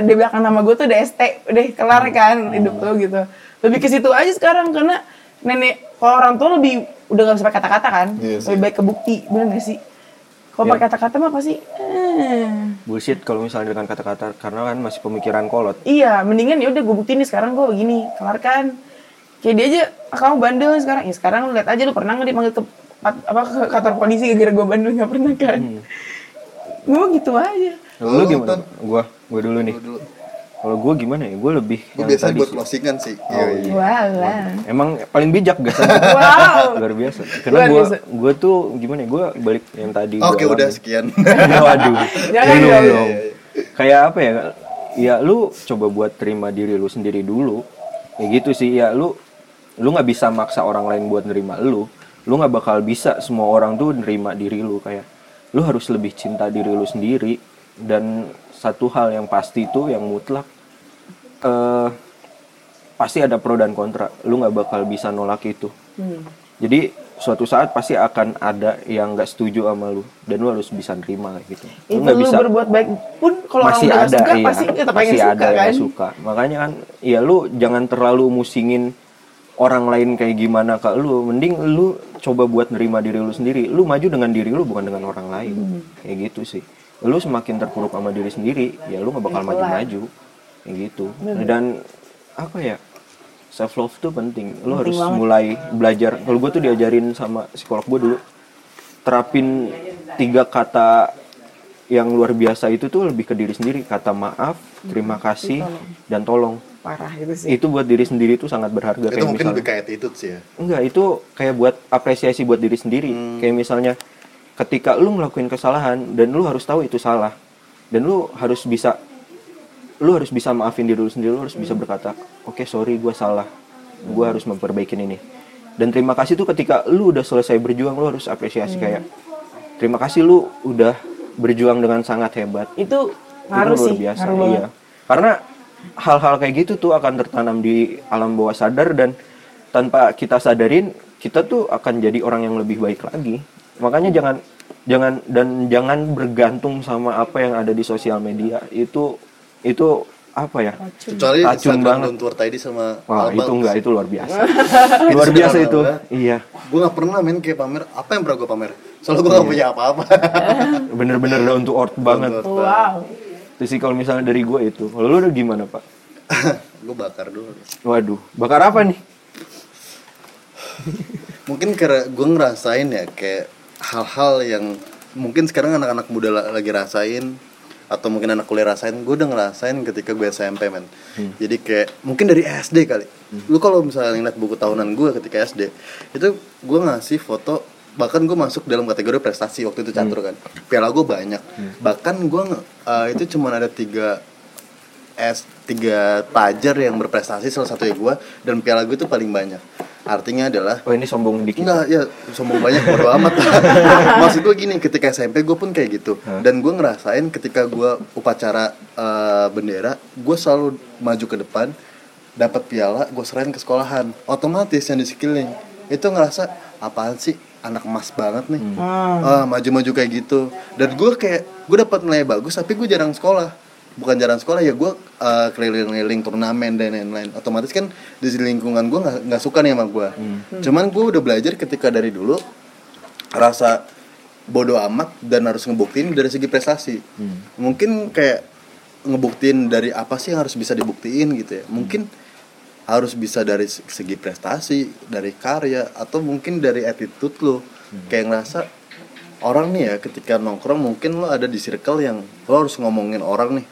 di belakang nama gue tuh udah ST udah kelar kan hidup lo gitu lebih ke situ aja sekarang karena nenek kalau orang tua lebih udah gak bisa pakai kata-kata kan Iya sih. lebih baik ke bukti bener gak sih kalau Iya. pakai kata-kata mah pasti eh. Bullshit kalau misalnya dengan kata-kata karena kan masih pemikiran kolot. iya mendingan ya udah gue buktiin nih sekarang gue begini kelar kan kayak dia aja ah, kamu bandel sekarang ya sekarang lu lihat aja lu pernah nggak dipanggil ke apa ke kantor polisi gara-gara gue bandel nggak pernah kan gue gitu aja Lu Lu, gimana? Gua, gua dulu nih. Dulu. Kalau gua gimana ya? Gua lebih Gue tadi buat sih. closingan sih. Oh, Iya, iya. iya. Walah. Emang paling bijak gak sih? wow Luar biasa. Karena biasa. gua tuh gimana ya? Gua balik yang tadi Oke, udah alamin. sekian. Waduh. Jangan dong. belum. Kayak apa ya? Ya lu coba buat terima diri lu sendiri dulu. Ya gitu sih. Ya lu lu nggak bisa maksa orang lain buat nerima lu. Lu nggak bakal bisa semua orang tuh nerima diri lu kayak lu harus lebih cinta diri lu sendiri dan satu hal yang pasti itu yang mutlak eh pasti ada pro dan kontra. Lu nggak bakal bisa nolak itu. Hmm. Jadi suatu saat pasti akan ada yang nggak setuju sama lu dan lu harus bisa nerima kayak gitu. itu nggak lu berbuat baik pun kalau orang masih nggak ada suka iya, pasti tetap masih suka ada yang kan suka. Makanya kan ya lu jangan terlalu musingin orang lain kayak gimana ke lu. Mending lu coba buat nerima diri lu sendiri. Lu maju dengan diri lu bukan dengan orang lain. Hmm. Kayak gitu sih. Lu semakin terpuruk sama diri sendiri, ya lu nggak bakal maju-maju. Kayak gitu. Dan apa ya? Self love tuh penting. Lu harus banget. mulai belajar. Kalau gue tuh diajarin sama psikolog gue dulu terapin tiga kata yang luar biasa itu tuh lebih ke diri sendiri kata maaf terima kasih dan tolong parah itu sih. Itu buat diri sendiri tuh sangat berharga Itu kayak mungkin misalnya lebih kayak attitude sih ya. enggak itu kayak buat apresiasi buat diri sendiri. Kayak misalnya ketika lu ngelakuin kesalahan dan lu harus tahu itu salah dan lu harus bisa lu harus bisa maafin diri lu sendiri lu harus bisa berkata oke sorry gue salah. Gue harus memperbaiki ini. Dan terima kasih tuh ketika lu udah selesai berjuang lu harus apresiasi kayak terima kasih lu udah berjuang dengan sangat hebat. Itu luar sih biasa iya. Karena hal-hal kayak gitu tuh akan tertanam di alam bawah sadar dan tanpa kita sadarin kita tuh akan jadi orang yang lebih baik lagi. Makanya jangan jangan dan jangan bergantung sama apa yang ada di sosial media. Itu itu apa ya? Kecuali Racun Instagram banget. Tour Tidy sama wah Alba. itu enggak itu luar biasa. Luar biasa itu. iya. Gue gak pernah main kayak pamer. Apa yang pernah gue pamer? Soalnya gue gak punya apa-apa. bener-bener to earth banget. wow sih kalau misalnya dari gue itu. Kalau lu udah gimana pak? Gue bakar dulu. waduh bakar apa nih? Mungkin karena gue ngerasain ya kayak hal-hal yang mungkin sekarang anak-anak muda la- lagi rasain atau mungkin anak kuliah rasain gue udah ngerasain ketika gue SMP men. Jadi kayak mungkin dari SD kali. Lu kalau misalnya ngeliat buku tahunan gue ketika SD itu gue ngasih foto bahkan gue masuk dalam kategori prestasi waktu itu catur kan. Piala gue banyak. Bahkan gue nge- eh, itu cuma ada tiga S tiga pelajar yang berprestasi salah satunya gue dan piala gue itu paling banyak. Artinya adalah oh ini sombong dikit. Enggak, ya sombong banyak bodo amat. Maksud gue gini, ketika SMP gue pun kayak gitu. Dan gue ngerasain ketika gue upacara eh, bendera Gue selalu maju ke depan dapat piala, gue serahin ke sekolahan. Otomatis yang di sekeliling Itu ngerasa, apaan sih anak emas banget nih. Ah maju-maju kayak gitu. Dan gue kayak gue dapat nilai bagus tapi gue jarang sekolah. Bukan jarang sekolah ya gue uh, keliling-keliling turnamen dan lain-lain. Otomatis kan di lingkungan gue nggak nggak suka nih sama gue cuman gue udah belajar ketika dari dulu rasa bodoh amat dan harus ngebuktiin dari segi prestasi. Mungkin kayak ngebuktiin dari apa sih yang harus bisa dibuktiin gitu ya. Mungkin harus bisa dari segi prestasi dari karya atau mungkin dari attitude lo. Kayak ngerasa orang nih ya ketika nongkrong mungkin lo ada di circle yang lo harus ngomongin orang nih.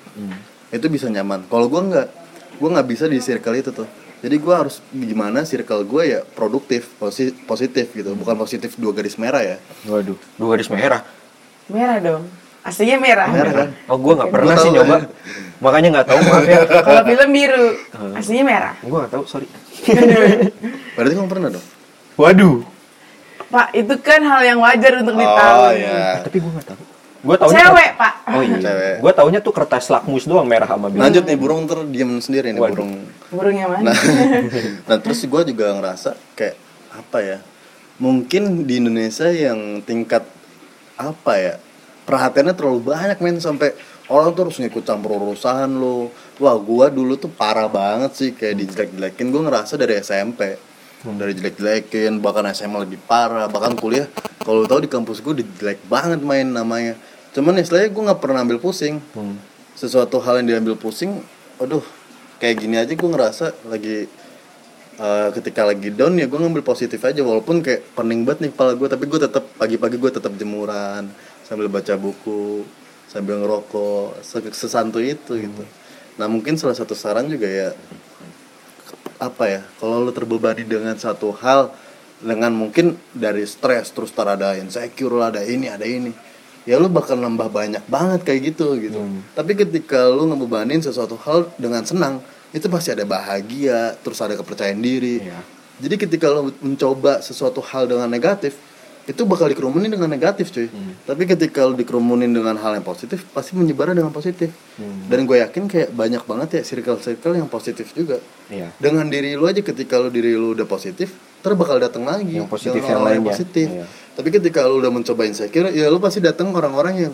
Itu bisa nyaman. Kalau gue nggak gue nggak bisa di circle itu tuh. Jadi gue harus gimana circle gue ya produktif posi- positif gitu. Bukan positif dua garis merah ya. Waduh dua garis merah. Merah dong aslinya merah, merah kan? Oh gue nggak pernah Gua sih tahu, nyoba. ya. makanya nggak tahu maaf ya. Kalau film biru aslinya merah. Gue nggak tahu sorry. Berarti kamu pernah dong? Waduh. Pak itu kan hal yang wajar untuk oh ditahu. ya tapi gue nggak tahu. Gue taunya cewek pak. Oh iya. Cewek. gue taunya tuh kertas lakmus doang merah sama biru. Lanjut nih burung ter diem sendiri nih Waduh. burung. Burung yang mana? Nah, nah terus gue juga ngerasa kayak apa ya? Mungkin di Indonesia yang tingkat apa ya? Perhatiannya terlalu banyak men sampai orang tuh harus ngikut campur urusan lo. Wah, gua dulu tuh parah banget sih kayak dijelek-jelekin. Gue ngerasa dari SMP. Dari jelek-jelekin, bahkan SMA lebih parah, bahkan kuliah. Kalau lu tahu di kampus gue dijelek banget main namanya. Cuman istilahnya gue nggak pernah ambil pusing. Hmm. Sesuatu hal yang diambil pusing, aduh, kayak gini aja gue ngerasa lagi eh, ketika lagi down ya gue ngambil positif aja walaupun kayak pening banget nih kepala gue tapi gue tetap pagi-pagi gue tetap jemuran sambil baca buku sambil ngerokok se- sesantuy itu gitu. Nah mungkin salah satu saran juga ya apa ya kalau lu terbebani dengan satu hal dengan mungkin dari stres terus tar ada insecure lah ada ini ada ini ya lu bakal nambah banyak banget kayak gitu gitu. Tapi ketika lu ngebebanin sesuatu hal dengan senang itu pasti ada bahagia terus ada kepercayaan diri. Iya. jadi ketika lo mencoba sesuatu hal dengan negatif itu bakal dikerumunin dengan negatif cuy. Tapi ketika lo dikerumunin dengan hal yang positif pasti menyebar dengan positif. Dan gue yakin kayak banyak banget ya circle-circle yang positif juga. Iya. dengan diri lu aja ketika lu diri lu udah positif terus bakal datang lagi Yang positif yang orang-orang lainnya. positif. Iya. tapi ketika lu udah mencoba insecure ya lu pasti datang orang-orang yang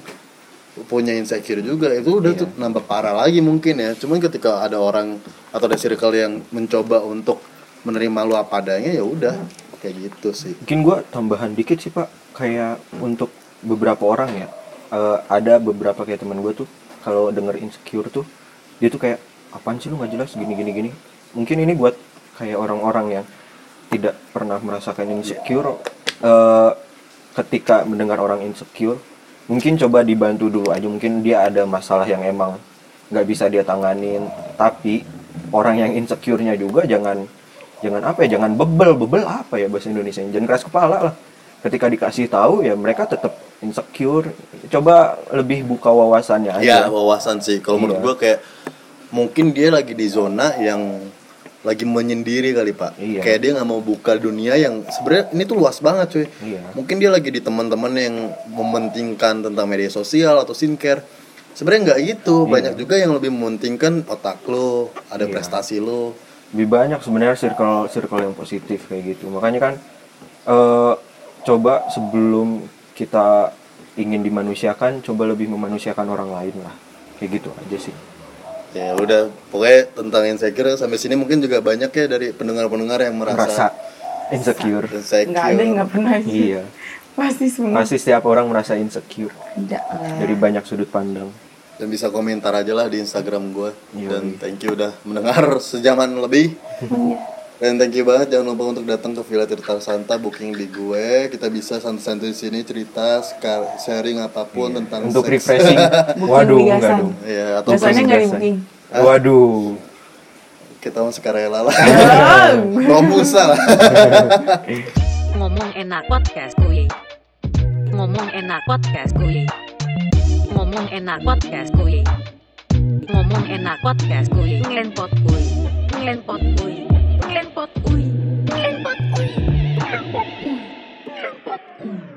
punya insecure juga. Itu udah Iya. tuh nambah parah lagi mungkin ya. Cuman ketika ada orang atau ada circle yang mencoba untuk menerima lu apa adanya ya udah kayak gitu sih Mungkin gua tambahan dikit sih pak, kayak untuk beberapa orang ya, eh, ada beberapa kayak teman gue tuh kalau denger insecure tuh, dia tuh kayak apaan sih lu nggak jelas gini gini gini. Mungkin ini buat kayak orang-orang yang tidak pernah merasakan insecure, eh, ketika mendengar orang insecure, mungkin coba dibantu dulu aja. Mungkin dia ada masalah yang emang nggak bisa dia tanganin, tapi orang yang insecure-nya juga jangan jangan apa ya jangan bebel bebel apa ya bahasa Indonesia jangan keras kepala lah. Ketika dikasih tahu ya mereka tetap insecure. Coba lebih buka wawasannya ya aja wawasan sih. Kalau menurut Iya. gua kayak mungkin dia lagi di zona yang lagi menyendiri kali pak. Iya. kayak dia nggak mau buka dunia yang sebenarnya ini tuh luas banget cuy. Iya. mungkin dia lagi di teman-teman yang mementingkan tentang media sosial atau skincare. Sebenarnya nggak gitu. Banyak juga yang lebih mementingkan otak lo ada Iya. prestasi lo lebih banyak sebenarnya circle circle yang positif kayak gitu. Makanya kan eh, coba sebelum kita ingin dimanusiakan coba lebih memanusiakan orang lain lah. Kayak gitu aja sih. Ya udah. Pokoknya tentang insecure sampai sini mungkin juga banyak ya dari pendengar-pendengar yang merasa, merasa insecure. Insecure. Nggak ada yang nggak pernah sih. Iya. Pasti semua. Pasti setiap orang merasa insecure. Tidak dari banyak sudut pandang dan bisa komentar aja lah di Instagram gue Yoi. dan thank you udah mendengar sejaman lebih. Dan thank you banget jangan lupa untuk datang ke Villa Tirta Santa booking di gue. Kita bisa santai-santai di sini cerita sharing apa pun tentang untuk seks. refreshing. Waduh enggak dong. Ya atau biasanya nggak booking. Waduh. Kita mau sukarela lah. Promosa lah. Ngomong enak podcast kuy. Ngomong enak podcast kuy. Ngomong enak podcast kuy. Ngomong enak podcast kuy. Ngenpot kuy. Ngenpot kuy. Ngenpot kuy. Ngenpot kuy. Ngenpot kuy. Kuy.